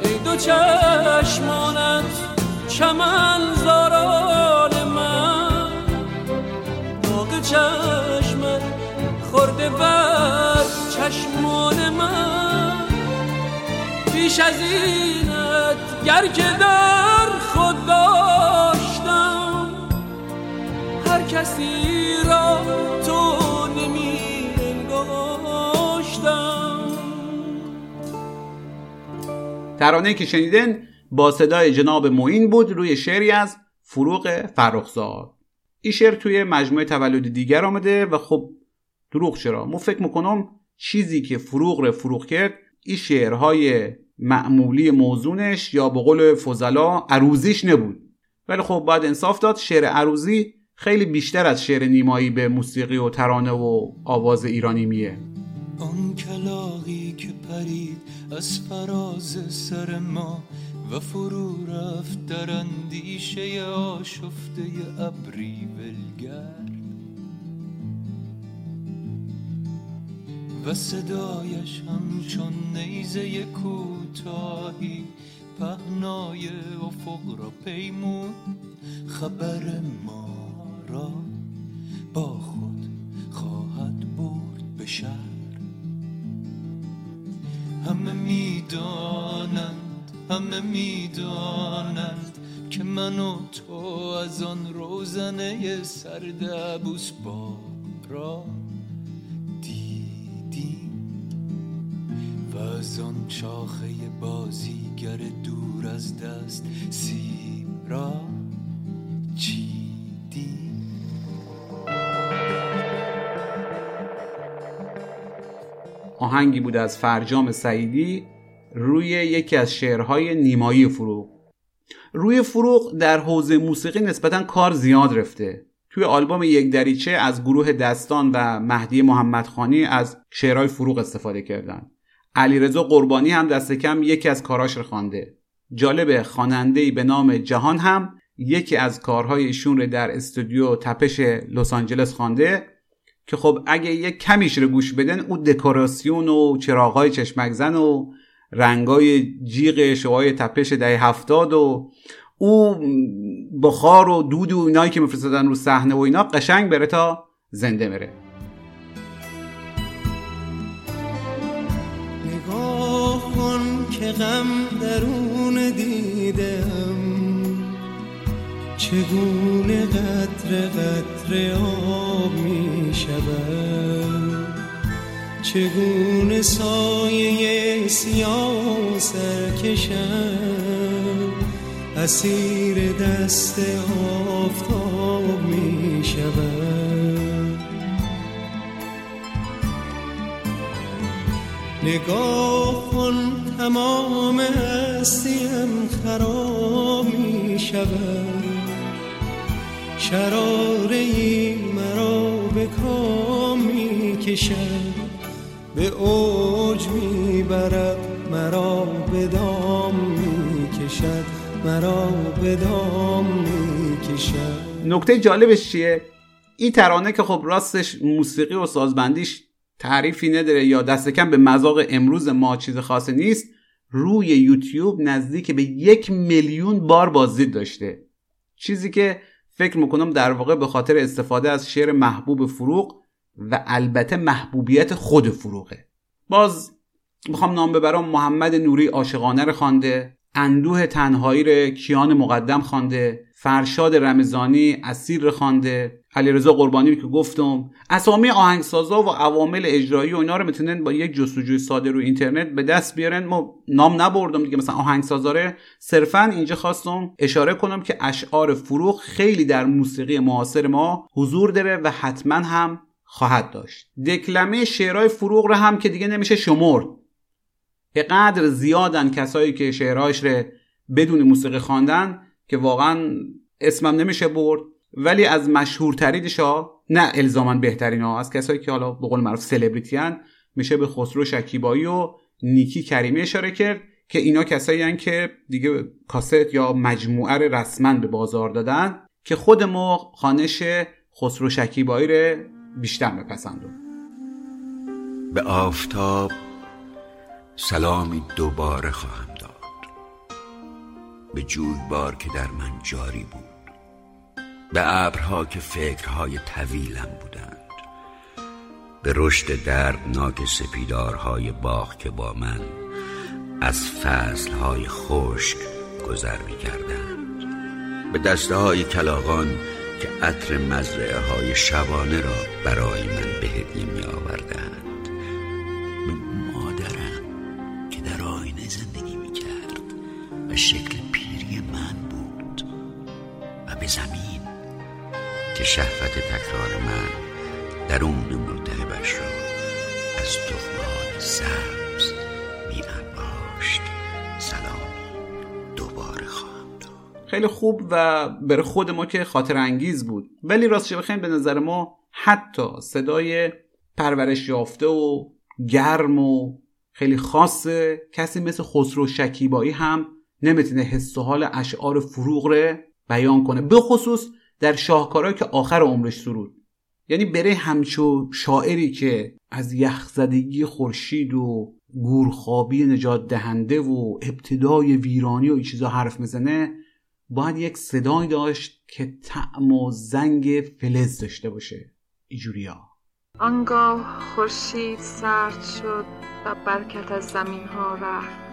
ای دو چشمانت چمن بر چشمان من. بیش از اینت گر که در خود داشتم هر کسی را تو نمی ترانه که شنیدن با صدای جناب معین بود روی شعری از فروغ فرخزاد. این شعر توی مجموعه تولد دیگر آمده و خب دروغ چرا؟ مو فکر می‌کنم چیزی که فروغ رو فروغ کرد این شعرهای معمولی موزونش یا به قول فضلا عروزیش نبود. ولی خب باید انصاف داد شعر عروزی خیلی بیشتر از شعر نیمایی به موسیقی و ترانه و آواز ایرانی میه آن کلاقی که پرید از فراز سر ما و فرو رفت در اندیشه آشفته ابری ولگرد. و صدایش همچون نیزه کوتاهی پهنای افق را پیمود. خبر ما را با خود خواهد برد به شهر. همه می‌دانند همه می‌دانند که من و تو از آن روزنه سرد عبوس را از آن بازیگر دور از دست سیب را چیدیم آهنگی بود از فرجام سعیدی روی یکی از شعرهای نیمایی فروغ. روی فروغ در حوزه موسیقی نسبتا کار زیاد رفته. توی آلبوم یک دریچه از گروه دستان و مهدی محمدخانی از شعرهای فروغ استفاده کردن. علیرضا قربانی هم دست کم یکی از کاراش رو خوانده. جالب خواننده به نام جهان هم یکی از کارهای ایشون رو در استودیو تپش لس آنجلس خوانده که خب اگه یک کمیش رو گوش بدن او دکوراسیون و چراغای چشمک زن و رنگای جیغ شوهای تپش دهه هفتاد و او بخار و دود و اینایی که میفرستادن رو صحنه و اینا قشنگ بره تا زنده مره که غم درون دیدم. چگونه قطر قطر آب می شود؟ چگونه سایه سیاه سرکشم اسیر دست آفتاب می شود. نگاه کن تمام هستیم خراب می شود شراره ای مرا به کام می کشد به اوج می برد مرا به دام می کشد مرا به دام می کشد نکته جالبش چیه؟ این ترانه که خب راستش موسیقی و سازبندیش تعریفی نداره یا دست کم به مذاق امروز ما چیز خاصی نیست. روی یوتیوب نزدیک به یک میلیون بار بازدید داشته. چیزی که فکر می‌کنم در واقع به خاطر استفاده از شعر محبوب فروغ و البته محبوبیت خود فروغه. باز می‌خوام نام ببرم محمد نوری عاشقانه رو خوانده اندوه تنهایی رو کیان مقدم خوانده فرشاد رمضانی اسیر رو خوانده علیرضا قربانی که گفتم. اسامی آهنگسازا و عوامل اجرایی و اینا رو می‌تونن با یک جستجوی ساده رو اینترنت به دست بیارن. ما نام نبردم دیگه مثلا آهنگسازاره صرفا اینجا خواستم اشاره کنم که اشعار فروغ خیلی در موسیقی معاصر ما حضور داره و حتما هم خواهد داشت. دکلمه شعرهای فروغ رو هم که دیگه نمیشه شمرد. به قدر زیادن کسایی که شعرهاش رو بدون موسیقی خواندن که واقعا اسمم نمیشه برد. ولی از مشهورترینش ها نه الزاما بهترین ها از کسایی که حالا به قول معروف سلبریتی میشه به خسرو شکیبایی و نیکی کریمی اشاره کرد که اینا کسایی هن که دیگه کاست یا مجموعه رو رسما به بازار دادن که خود ما خانش خسرو شکیبایی رو بیشتر میپسندون به آفتاب سلامی دوباره خواهم داد. به جویبار که در من جاری بود. به ابرها که فکرهای طویلم بودند. به رشد دردناک سپیدارهای باغ که با من از فصلهای خشک گذر می کردند به دسته های کلاغان که عطر مزرعه های شبانه را برای من به هدیه می آوردند شهوت تکرار من درون ملتهبش را از تخمهان سبز می انباشت. سلامی دوباره خواهم خیلی خوب و بر خود ما که خاطر انگیز بود. ولی راستش بخوایم به نظر ما حتی صدای پرورش یافته و گرم و خیلی خاصه کسی مثل خسرو شکیبایی هم نمی‌تونه حس و حال اشعار فروغ رو بیان کنه. به خصوص در شاهکارهایی که آخر عمرش سرود. یعنی بره همچو شاعری که از یخزدگی خورشید و گورخوابی نجات دهنده و ابتدای ویرانی و این چیزا حرف می‌زنه باید یک صدایی داشت که طعم و زنگ فلز داشته باشه. ایجوریا. آنگاه خورشید سرد شد و برکت از زمین ها رفت.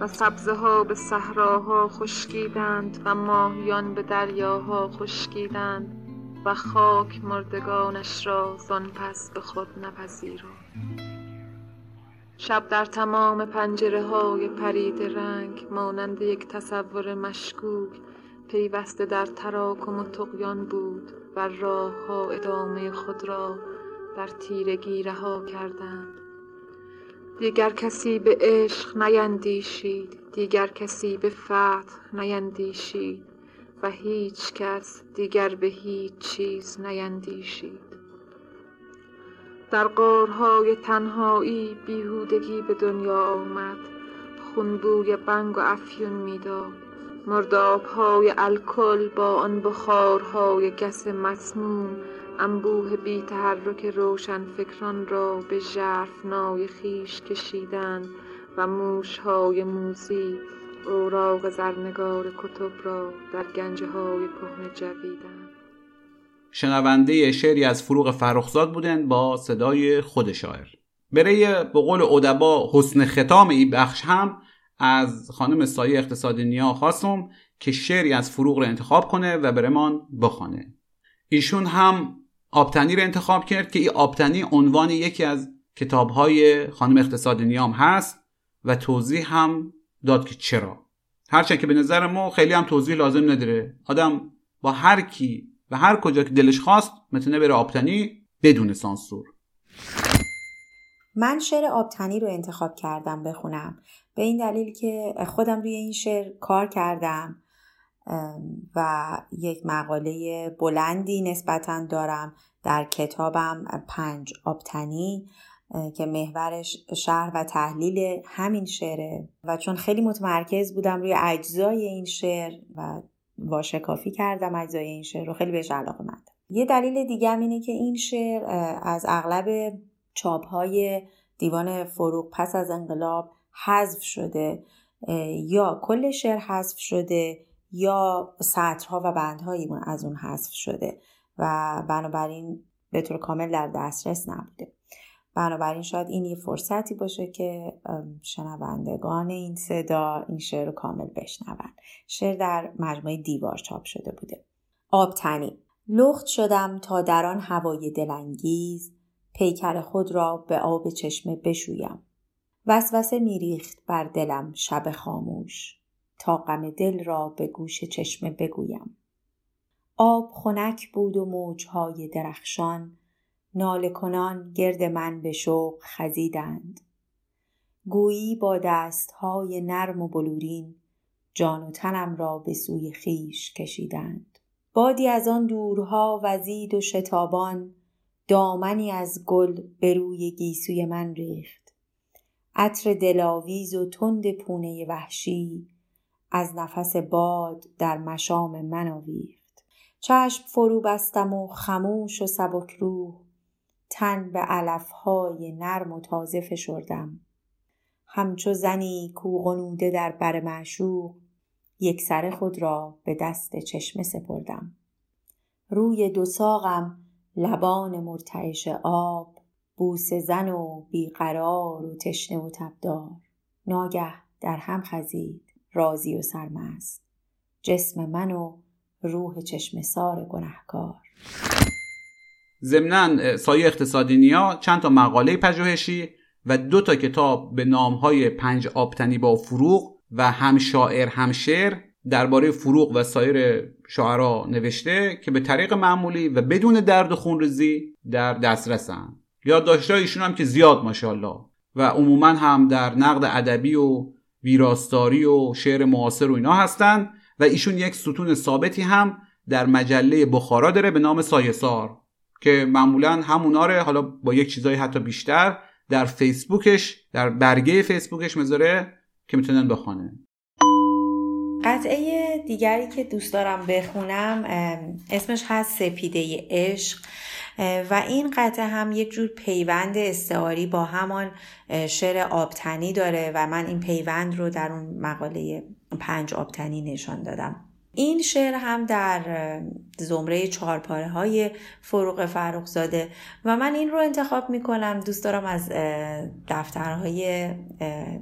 و سبزه ها به صحراها خشکیدند و ماهیان به دریاها خشکیدند و خاک مردگانش را زان پس به خود نپذیرفت. شب در تمام پنجره های پرید رنگ مانند یک تصور مشکوک پیوسته در تراکم و تقیان بود و راه ها ادامه خود را در تیرگی رها کردند. دیگر کسی به عشق نیندیشید دیگر کسی به فتح نیندیشید و هیچ کس دیگر به هیچ چیز نیندیشید. در قارهای تنهایی بیهودگی به دنیا آمد خونبوی بنگ و افیون می‌داد. مردابهای الکل با آن بخارهای گس مسموم انبوه بی تحرک روشن فکران را به ژرفنای خیش کشیدند و موشهای موزی اوراق زرنگار کتب را در گنجه های کهنه جویدند شنونده شعری از فروغ فرخزاد بودند با صدای خود شاعر. برای به قول ادبا حسن ختام این بخش هم از خانم سایه اقتصادی نیا خواستم که شعری از فروغ رو انتخاب کنه و برمان بخوانه. ایشون هم آبتنی رو انتخاب کرد که این آبتنی عنوان یکی از کتابهای خانم اقتصاد نیام هست و توضیح هم داد که چرا. هرچند که به نظر ما خیلی هم توضیح لازم نداره. آدم با هر کی و هر کجا که دلش خواست می‌تونه بره آبتنی بدون سانسور. من شعر آبتنی رو انتخاب کردم بخونم. به این دلیل که خودم روی این شعر کار کردم. و یک مقاله بلندی نسبتا دارم در کتابم پنج آبتنی که محورش شهر و تحلیل همین شعره. و چون خیلی متمرکز بودم روی اجزای این شعر و واشکافی کردم اجزای این شعر رو خیلی بهش علاقه مندم. یه دلیل دیگه اینه که این شعر از اغلب چاپ های دیوان فروغ پس از انقلاب حذف شده یا کل شعر حذف شده یا سطرها و بندهایی از اون حذف شده و بنابراین به طور کامل در دسترس نبوده. بنابراین شاید این یه فرصتی باشه که شنوندگان این صدا این شعر رو کامل بشنون. شعر در مجموعه دیوار چاپ شده بوده. آبتنی. لخت شدم تا در آن هوای دلانگیز پیکر خود را به آب چشمه بشویم. وسوسه میریخت بر دلم شب خاموش. تا غم دل را به گوش چشمه بگویم. آب خنک بود و موجهای درخشان ناله کنان گرد من به شوق خزیدند. گویی با دستهای نرم و بلورین جان و تنم را به سوی خیش کشیدند. بادی از آن دورها وزید و شتابان دامنی از گل به روی گیسوی من ریخت. عطر دلاویز و تند پونه وحشی از نفس باد در مشام من آویخت. چشم فرو بستم و خموش و سبک روح. تن به علفهای نرم و تازه فشردم. همچو زنی کو غنوده در بر معشوق یک سر خود را به دست چشمه سپردم. روی دو ساقم لبان مرتعش آب بوس زن و بیقرار و تشنه و تبدار. ناگه در هم خزید. راضی و سرمست جسم من و روح چشم سار گنهکار. ضمنا سایه اقتصادی نیا چند تا مقاله پژوهشی و دو تا کتاب به نامهای پنج آبتنی با فروغ و هم شاعر هم شعر درباره فروغ و سایر شاعرها نوشته که به طریق معمولی و بدون درد و خونریزی در دسترسن یادداشت‌های ایشون هم که زیاد ماشاءالله. و عموما هم در نقد ادبی و ویراستاری و شعر معاصر و اینا هستن و ایشون یک ستون ثابتی هم در مجله بخارا داره به نام سایسار که معمولا همونا رو حالا با یک چیزایی حتی بیشتر در فیسبوکش در برگه فیسبوکش مذاره که می‌تونن بخونه قطعه دیگری که دوست دارم بخونم اسمش هست سپیده عشق. و این قطعه هم یک جور پیوند استعاری با همان شعر آبتنی داره و من این پیوند رو در اون مقاله پنج آبتنی نشان دادم. این شعر هم در زمره چهارپاره های فروغ فرخزاده و من این رو انتخاب می کنم دوست دارم از دفترهای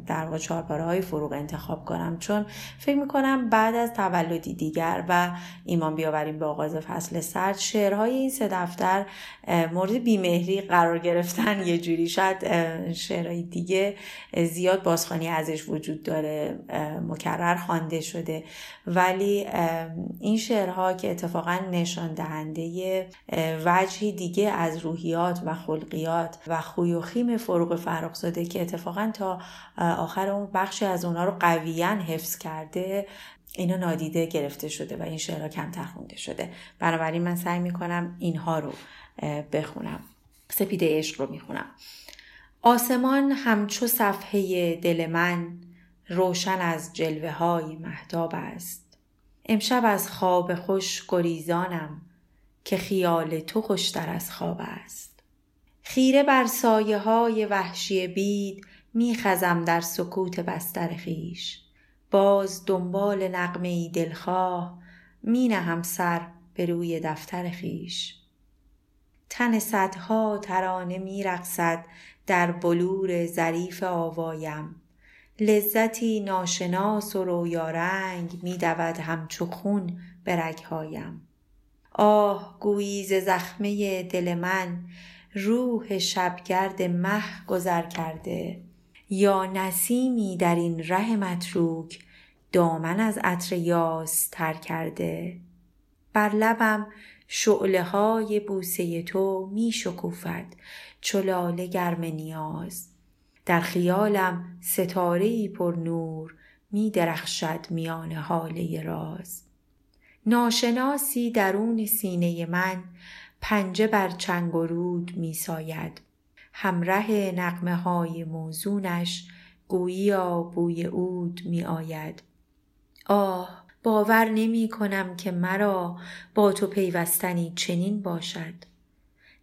در واقع چهارپاره های فروغ انتخاب کنم. چون فکر می کنم بعد از تولدی دیگر و ایمان بیاوریم به آغاز فصل سرد شعرهای این سه دفتر مورد بیمهری قرار گرفتن. یه جوری شاید شعرهای دیگه زیاد بازخانی ازش وجود داره مکرر خوانده شده. ولی این شعرها که اتفاقا نشان دهنده وجهی دیگه از روحیات و خلقیات و خوی و خیم فروغ فرخزاده که اتفاقا تا آخر اون بخشی از اونها رو قویا حفظ کرده اینا نادیده گرفته شده و این شعرها کمتر خونده شده. بنابراین من سعی می‌کنم اینها رو بخونم. سپید عشق رو می‌خونم. آسمان همچو صفحه دل من روشن از جلوه های محتاب است. امشب از خواب خوش گریزانم که خیال تو خوشتر از خواب است. خیره بر سایه های وحشی بید میخزم در سکوت بستر خیش باز دنبال نقمه ای دلخواه می نهم سر به روی دفتر خیش تن صدها ترانه میرقصد در بلور ظریف آوایم. لذتی ناشناس و رویارنگ می دود همچو خون به رگهایم. آه گویی ز زخمه دل من روح شبگرد مه گذر کرده. یا نسیمی در این ره متروک دامن از عطر یاس تر کرده. بر لبم شعله های بوسه تو می شکوفد گرم نیاز. در خیالم ستاره پر نور می درخشد میان حاله راز. ناشناسی درون سینه من پنجه بر چنگ و رود می ساید. همره نقمه های موزونش گوییا بوی عود می آید. آه باور نمی کنم که مرا با تو پیوستنی چنین باشد.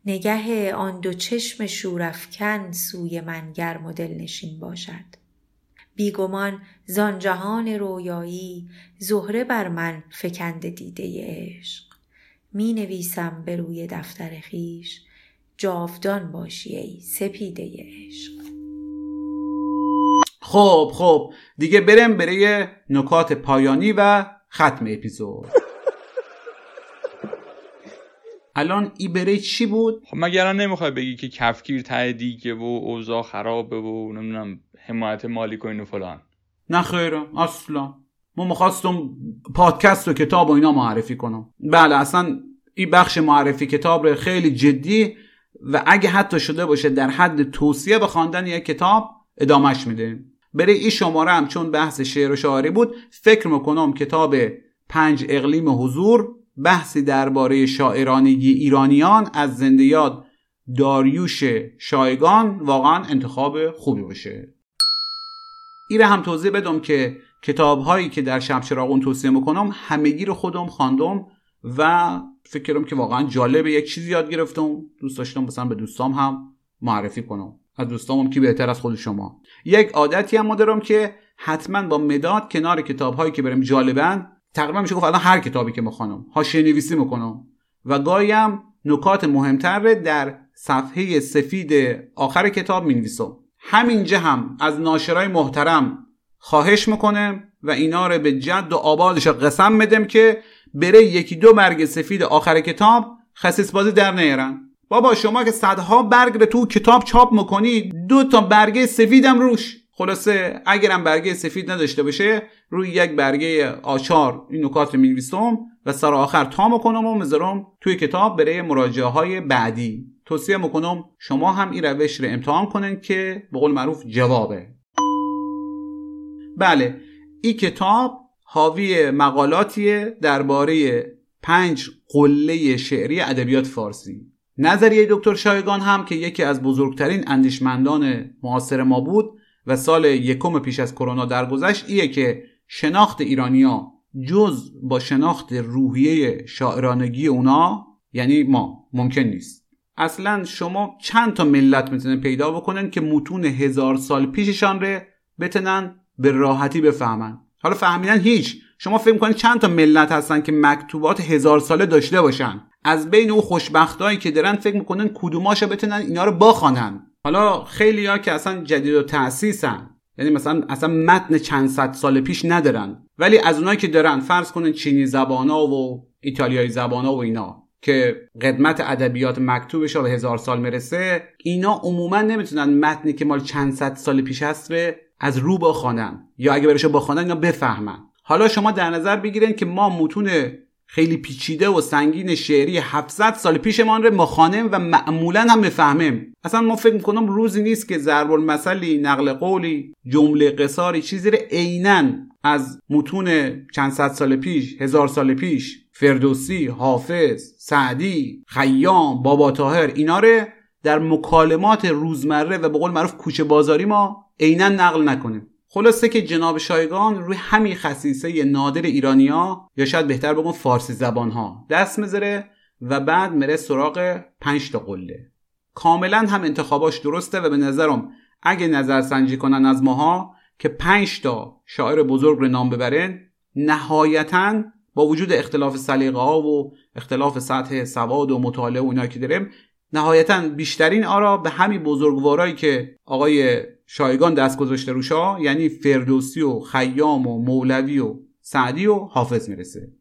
نگه آن دو چشم شورافکن سوی من گرم و دلنشین باشد. بیگمان زان جهان رویایی زهره بر من فکنده دیده عشق. می نویسم به روی دفتر خیش جاودان باشی ای سپیده عشق. خب خب دیگه برم برای نکات پایانی و ختم اپیزود. الان ای بره چی بود؟ خب مگر الان نمی‌خوای بگی که کفگیر ته دیگه و اوضاع خرابه و نمی‌دونم حمایت مالی کنین و فلان؟ نه خیره اصلا. ما می‌خواستم پادکست و کتاب و اینا معرفی کنم. بله اصلا این بخش معرفی کتاب رو خیلی جدی و اگه حتی شده باشه در حد توصیه به خواندن یک کتاب ادامش میدیم. برای این شماره هم چون بحث شعر و شاعری بود فکر می‌کنم کتاب پنج اقلیم حضور بحثی درباره شاعرانگی ایرانیان از زنده یاد داریوش شایگان واقعا انتخاب خوبی باشه. ایره هم توضیح بدم که کتاب هایی که در شب چراغون توصیه می‌کنم همگی رو خودم خواندم و فکر کردم که واقعا جالبه یک چیزی یاد گرفتم. دوست داشتم مثلا به دوستام هم معرفی کنم. از دوستامم که بهتر از خود شما. یک عادتی هم دارم که حتما با مداد کنار کتاب هایی که برم جالبن تقریبا میشه گفت الان هر کتابی که می‌خوانم حاشیه نویسی می‌کنم و گایم نکات مهمتر در صفحه سفید آخر کتاب می‌نویسم. همینجا هم از ناشرای محترم خواهش می‌کنم و اینا رو به جد و آبادش قسم میدم که بره یکی دو برگ سفید آخر کتاب خصیص بازی در نیارن. بابا شما که صدها برگ رو تو کتاب چاپ می‌کنی دو تا برگه سفیدم روش. خلاصه اگرم برگه سفید نداشته باشه روی یک برگه آچار این نکات رو می‌نویسم و سر آخر تا می‌کنم و مذارم توی کتاب برای مراجعه های بعدی. توصیه می‌کنم شما هم این روش رو امتحان کنن که به قول معروف جوابه. بله این کتاب حاوی مقالاتیه درباره پنج قله شعری ادبیات فارسی. نظریه دکتر شایگان هم که یکی از بزرگترین اندیشمندان معاصر ما بود و سال یکم پیش از کرونا درگذشت ایه که شناخت ایرانیا جز با شناخت روحیه شاعرانگی اونا یعنی ما ممکن نیست. اصلا شما چند تا ملت می‌تونن پیدا بکنن که متون هزار سال پیششان ره بتونن به راحتی بفهمن. حالا فهمیدن هیچ. شما فکر می‌کنید چند تا ملت هستن که مکتوبات هزار ساله داشته باشن؟ از بین اون خوشبختایی که دارن فکر می‌کنن کدوماشو بتونن اینا رو بخوانن. حالا خیلی ها که اصلا جدید و تأسیسن. یعنی مثلا اصلا متن چند صد سال پیش ندارن. ولی از اونایی که دارن فرض کنن چینی زبانا و ایتالیایی زبانا و اینا که قدمت ادبیات مکتوبش به هزار سال مرسه اینا عموما نمی‌تونن متنی که مال چند صد سال پیش هست از رو بخوانن. یا اگه برشو بخوانن اینا بفهمن. حالا شما در نظر بگیرین که ما متون خیلی پیچیده و سنگین شعری 700 سال پیشمان رو مخانم و معمولا هم بفهمیم اصلا ما فکر می‌کنم روزی نیست که ضرب المثلی نقل قولی جمله قصاری چیزی رو عینا از متون چند صد سال پیش هزار سال پیش فردوسی حافظ سعدی خیام بابا تاهر اینا رو در مکالمات روزمره و به قول معروف کوچه بازاری ما عینا نقل نکنیم. خلاصه که جناب شایگان روی همین خصیصه نادر ایرانیا یا شاید بهتر بگم فارسی زبان ها دست می‌ذاره و بعد مره سراغ پنج تا قله. کاملا هم انتخاباش درسته و به نظرم اگه نظر سنجی کنن از ماها که پنج تا شاعر بزرگ رو نام ببرن نهایتا با وجود اختلاف سلیقه ها و اختلاف سطح سواد و مطالعه و که داریم نهایتا بیشترین آرا به همین بزرگوارایی که آقای شایگان دست گذاشته روشا یعنی فردوسی و خیام و مولوی و سعدی و حافظ می‌رسه.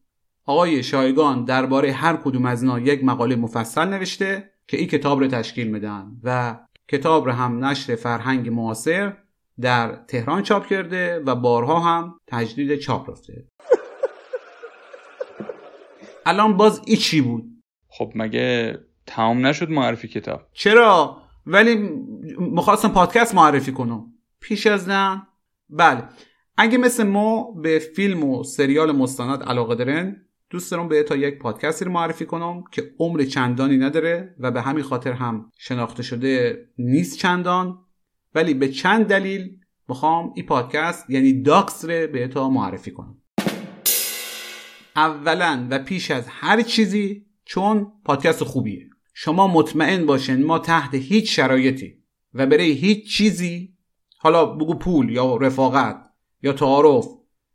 آقای شایگان درباره هر کدوم از اینا یک مقاله مفصل نوشته که این کتاب رو تشکیل میدن و کتاب رو هم نشر فرهنگ معاصر در تهران چاپ کرده و بارها هم تجدید چاپ رفته. الان باز ای چی بود؟ خب مگه تمام نشد معرفی کتاب. چرا؟ ولی می‌خواستم پادکست معرفی کنم. پیش از نه؟ بله. اگه مثل ما به فیلم و سریال مستند علاقه دارن دوست دارم به تا یک پادکستی رو معرفی کنم که عمر چندانی نداره و به همین خاطر هم شناخته شده نیست چندان. ولی به چند دلیل می‌خوام این پادکست یعنی داکس رو به تا معرفی کنم. اولا و پیش از هر چیزی چون پادکست خوبیه. شما مطمئن باشین ما تحت هیچ شرایطی و برای هیچ چیزی حالا بگو پول یا رفاقت یا تعارف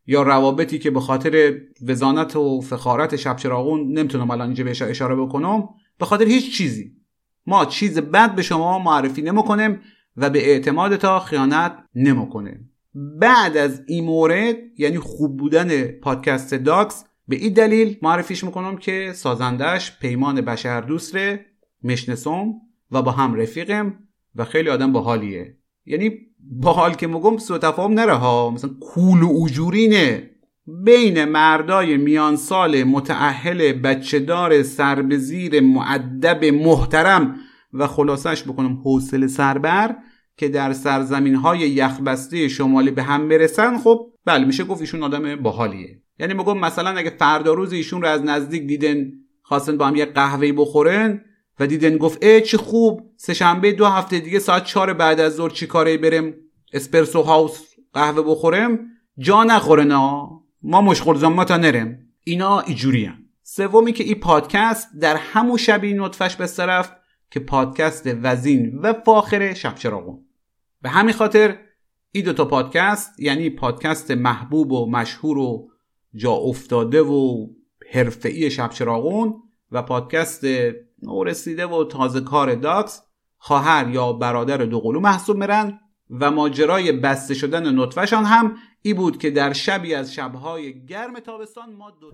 یا روابطی که به خاطر وزانت و فخارت شب چراغون نمی‌تونم الان اینجا بهش اشاره بکنم به خاطر هیچ چیزی. ما چیز بد به شما معرفی نمی‌کنیم و به اعتماد تا خیانت نمی‌کنیم. بعد از این مورد یعنی خوب بودن پادکست داکس به این دلیل معرفیش می‌کنم که سازندش پیمان بشر دوست مشنسم و با هم رفیقم و خیلی آدم باحالیه. یعنی باحال که مگم سو تفاهم نره ها. مثلا کول و اجورینه بین مردای میان سال متعهل بچه دار سربزیر معدب محترم و خلاصش بکنم حوصله سربر که در سرزمین های یخبسته شمالی به هم برسن خب بله میشه گفت ایشون آدم باحالیه. یعنی میگم مثلا اگه فردا روز ایشون رو از نزدیک دیدن خواستن با هم یه قهوه بخورن و دیدن گفت ای چه خوب سه شنبه دو هفته دیگه ساعت چهار بعد از ظهر چی کاره بریم اسپرسو هاوس قهوه بخورم جا نخوره نه ما مشغول زماتا نرم اینا ایجوری. سومی که این پادکست در همون شبی نطفش به طرف که پادکست وزین و فاخر شب چراغون. به همین خاطر این دوتا پادکست یعنی پادکست محبوب و مشهور و جا افتاده و حرفه‌ای شب چراغون و پادکست نورسیده و تازه کار داکس خواهر یا برادر دوقلو محسوب میرن و ماجرای بسته شدن نطفشان هم ای بود که در شبی از شبهای گرم تابستان ما دو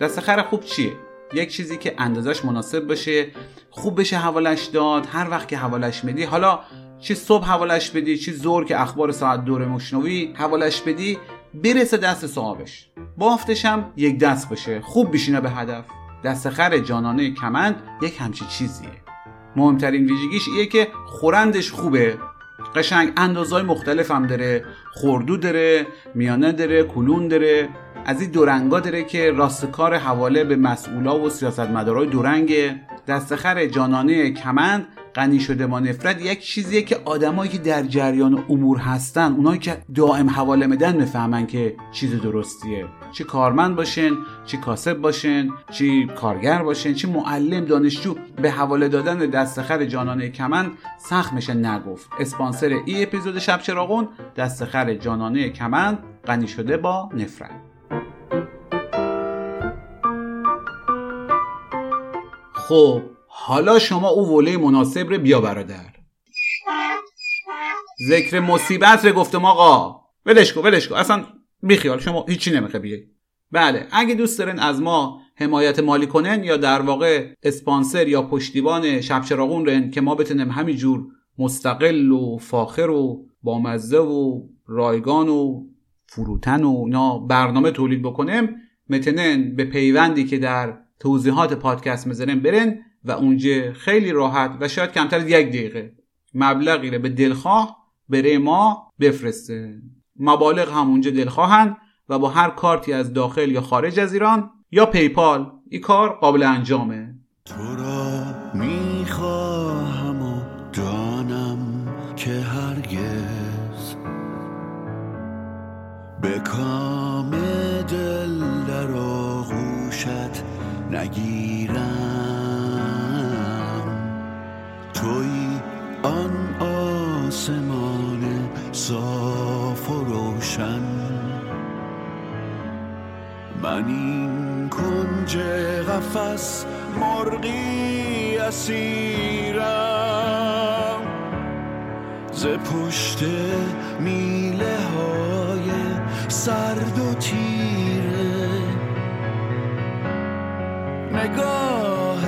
دستخر خوب چیه؟ یک چیزی که اندازش مناسب باشه خوب بشه حوالش داد هر وقت که حوالش میدی حالا چی صبح حوالش بدی چی زور که اخبار ساعت دور مشنوی حوالش بدی برسه دست صاحبش. بافتش هم یک دست باشه خوب بشینه به هدف. دستخر جانانه کمند یک همچی چیزیه. مهمترین ویژگیش ایه که خورندش خوبه. قشنگ اندازهای مختلف هم داره. خوردو داره میانه داره کلون داره. از این دورنگا داره که راستکار حواله به مسئولا و سیاستمدارای دورنگه. دستخر جانانه کمند غنی شده ما نفرت یک چیزیه که آدمایی که در جریان امور هستن اونایی که دائم حواله میدن می‌فهمن که چیز درستیه. چی کارمند باشن چی کاسب باشن چی کارگر باشن چی معلم دانشجو به حواله دادن دستخر جانانه کمند سخت میشه نگفت. اسپانسر ای اپیزود شب چراغون دستخر جانانه کمند غنی شده با نفرت. خب حالا شما او وله مناسب رو بیا برادر. ذکر مصیبت رو گفتم آقا. ولش کن ولش کن. اصلا بیخیال شما هیچی نمیخه بیه بله اگه دوست دارین از ما حمایت مالی کنن یا در واقع اسپانسر یا پشتیبان شب چراغون رن که ما بتونیم همینجور مستقل و فاخر و بامزه و رایگان و فروتن و اینا برنامه تولید بکنیم متنن به پیوندی که در توضیحات پادکست می‌ذاریم برن و اونجا خیلی راحت و شاید کمتر از یک دقیقه. مبلغی رو به دلخواه بره ما بفرسته. مبالغ هم اونجا دلخواهن و با هر کارتی از داخل یا خارج از ایران یا پیپال. این کار قابل انجامه. تو را می‌خواهم و دانم که هرگز به کام دل در آغوشت نگیرم صاف و روشن. من این کنج قفس مرغی اسیرم. ز پشت میله های سرد و تیره. نگاه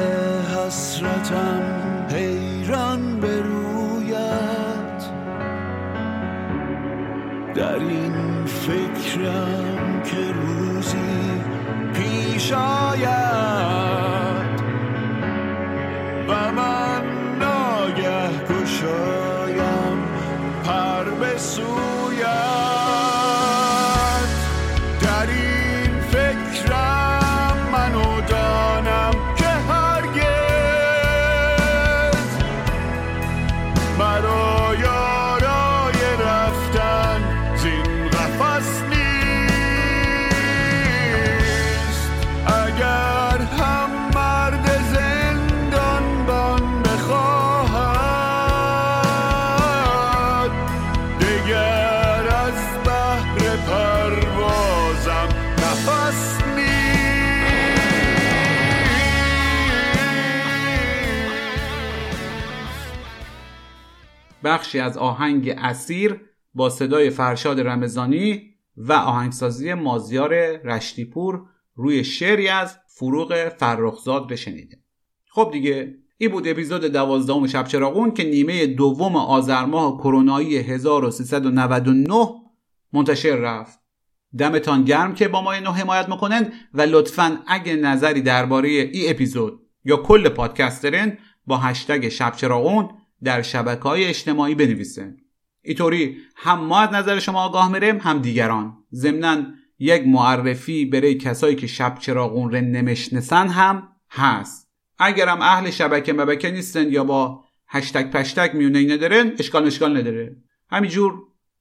حسرتم در این فکرم که روزی پیش آید و من بخشی از آهنگ اسیر با صدای فرشاد رمضانی و آهنگسازی مازیار رشتیپور روی شعری از فروغ فرخزاد شنیده خب دیگه این بود اپیزود دوازدهم شب چراغون که نیمه دوم آذر ماه کرونایی 1399 منتشر رفت. دمتان گرم که با ما اینو حمایت می‌کنن و لطفا اگه نظری درباره ای اپیزود یا کل پادکست دارین با هشتگ شب چراغون در شبکه های اجتماعی بنویسن اینطوری هم ما از نظر شما آگاه میریم هم دیگران. ضمنا یک معرفی برای کسایی که شب چراغون رو نمیشنسن هم هست. اگرم اهل شبکه مبکه نیستن یا با هشتگ پشتگ میونه ندارن اشکال اشکال نداره. همینجور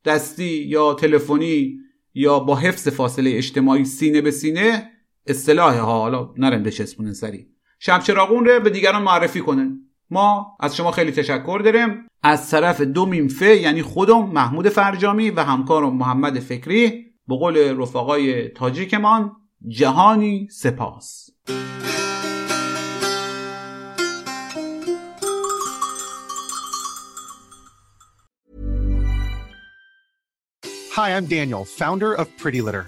دستی یا تلفنی یا با حفظ فاصله اجتماعی سینه به سینه اصطلاح ها حالا نرم بچسبونن سری. شب چراغون رو به دیگران معرفی کنن. ما از شما خیلی تشکر داریم از طرف دو میمفه یعنی خودم محمود فرجامی و همکارم محمد فکری به قول رفقای تاجیکمان جهانی سپاس Hi, I'm Daniel, founder of Pretty Litter.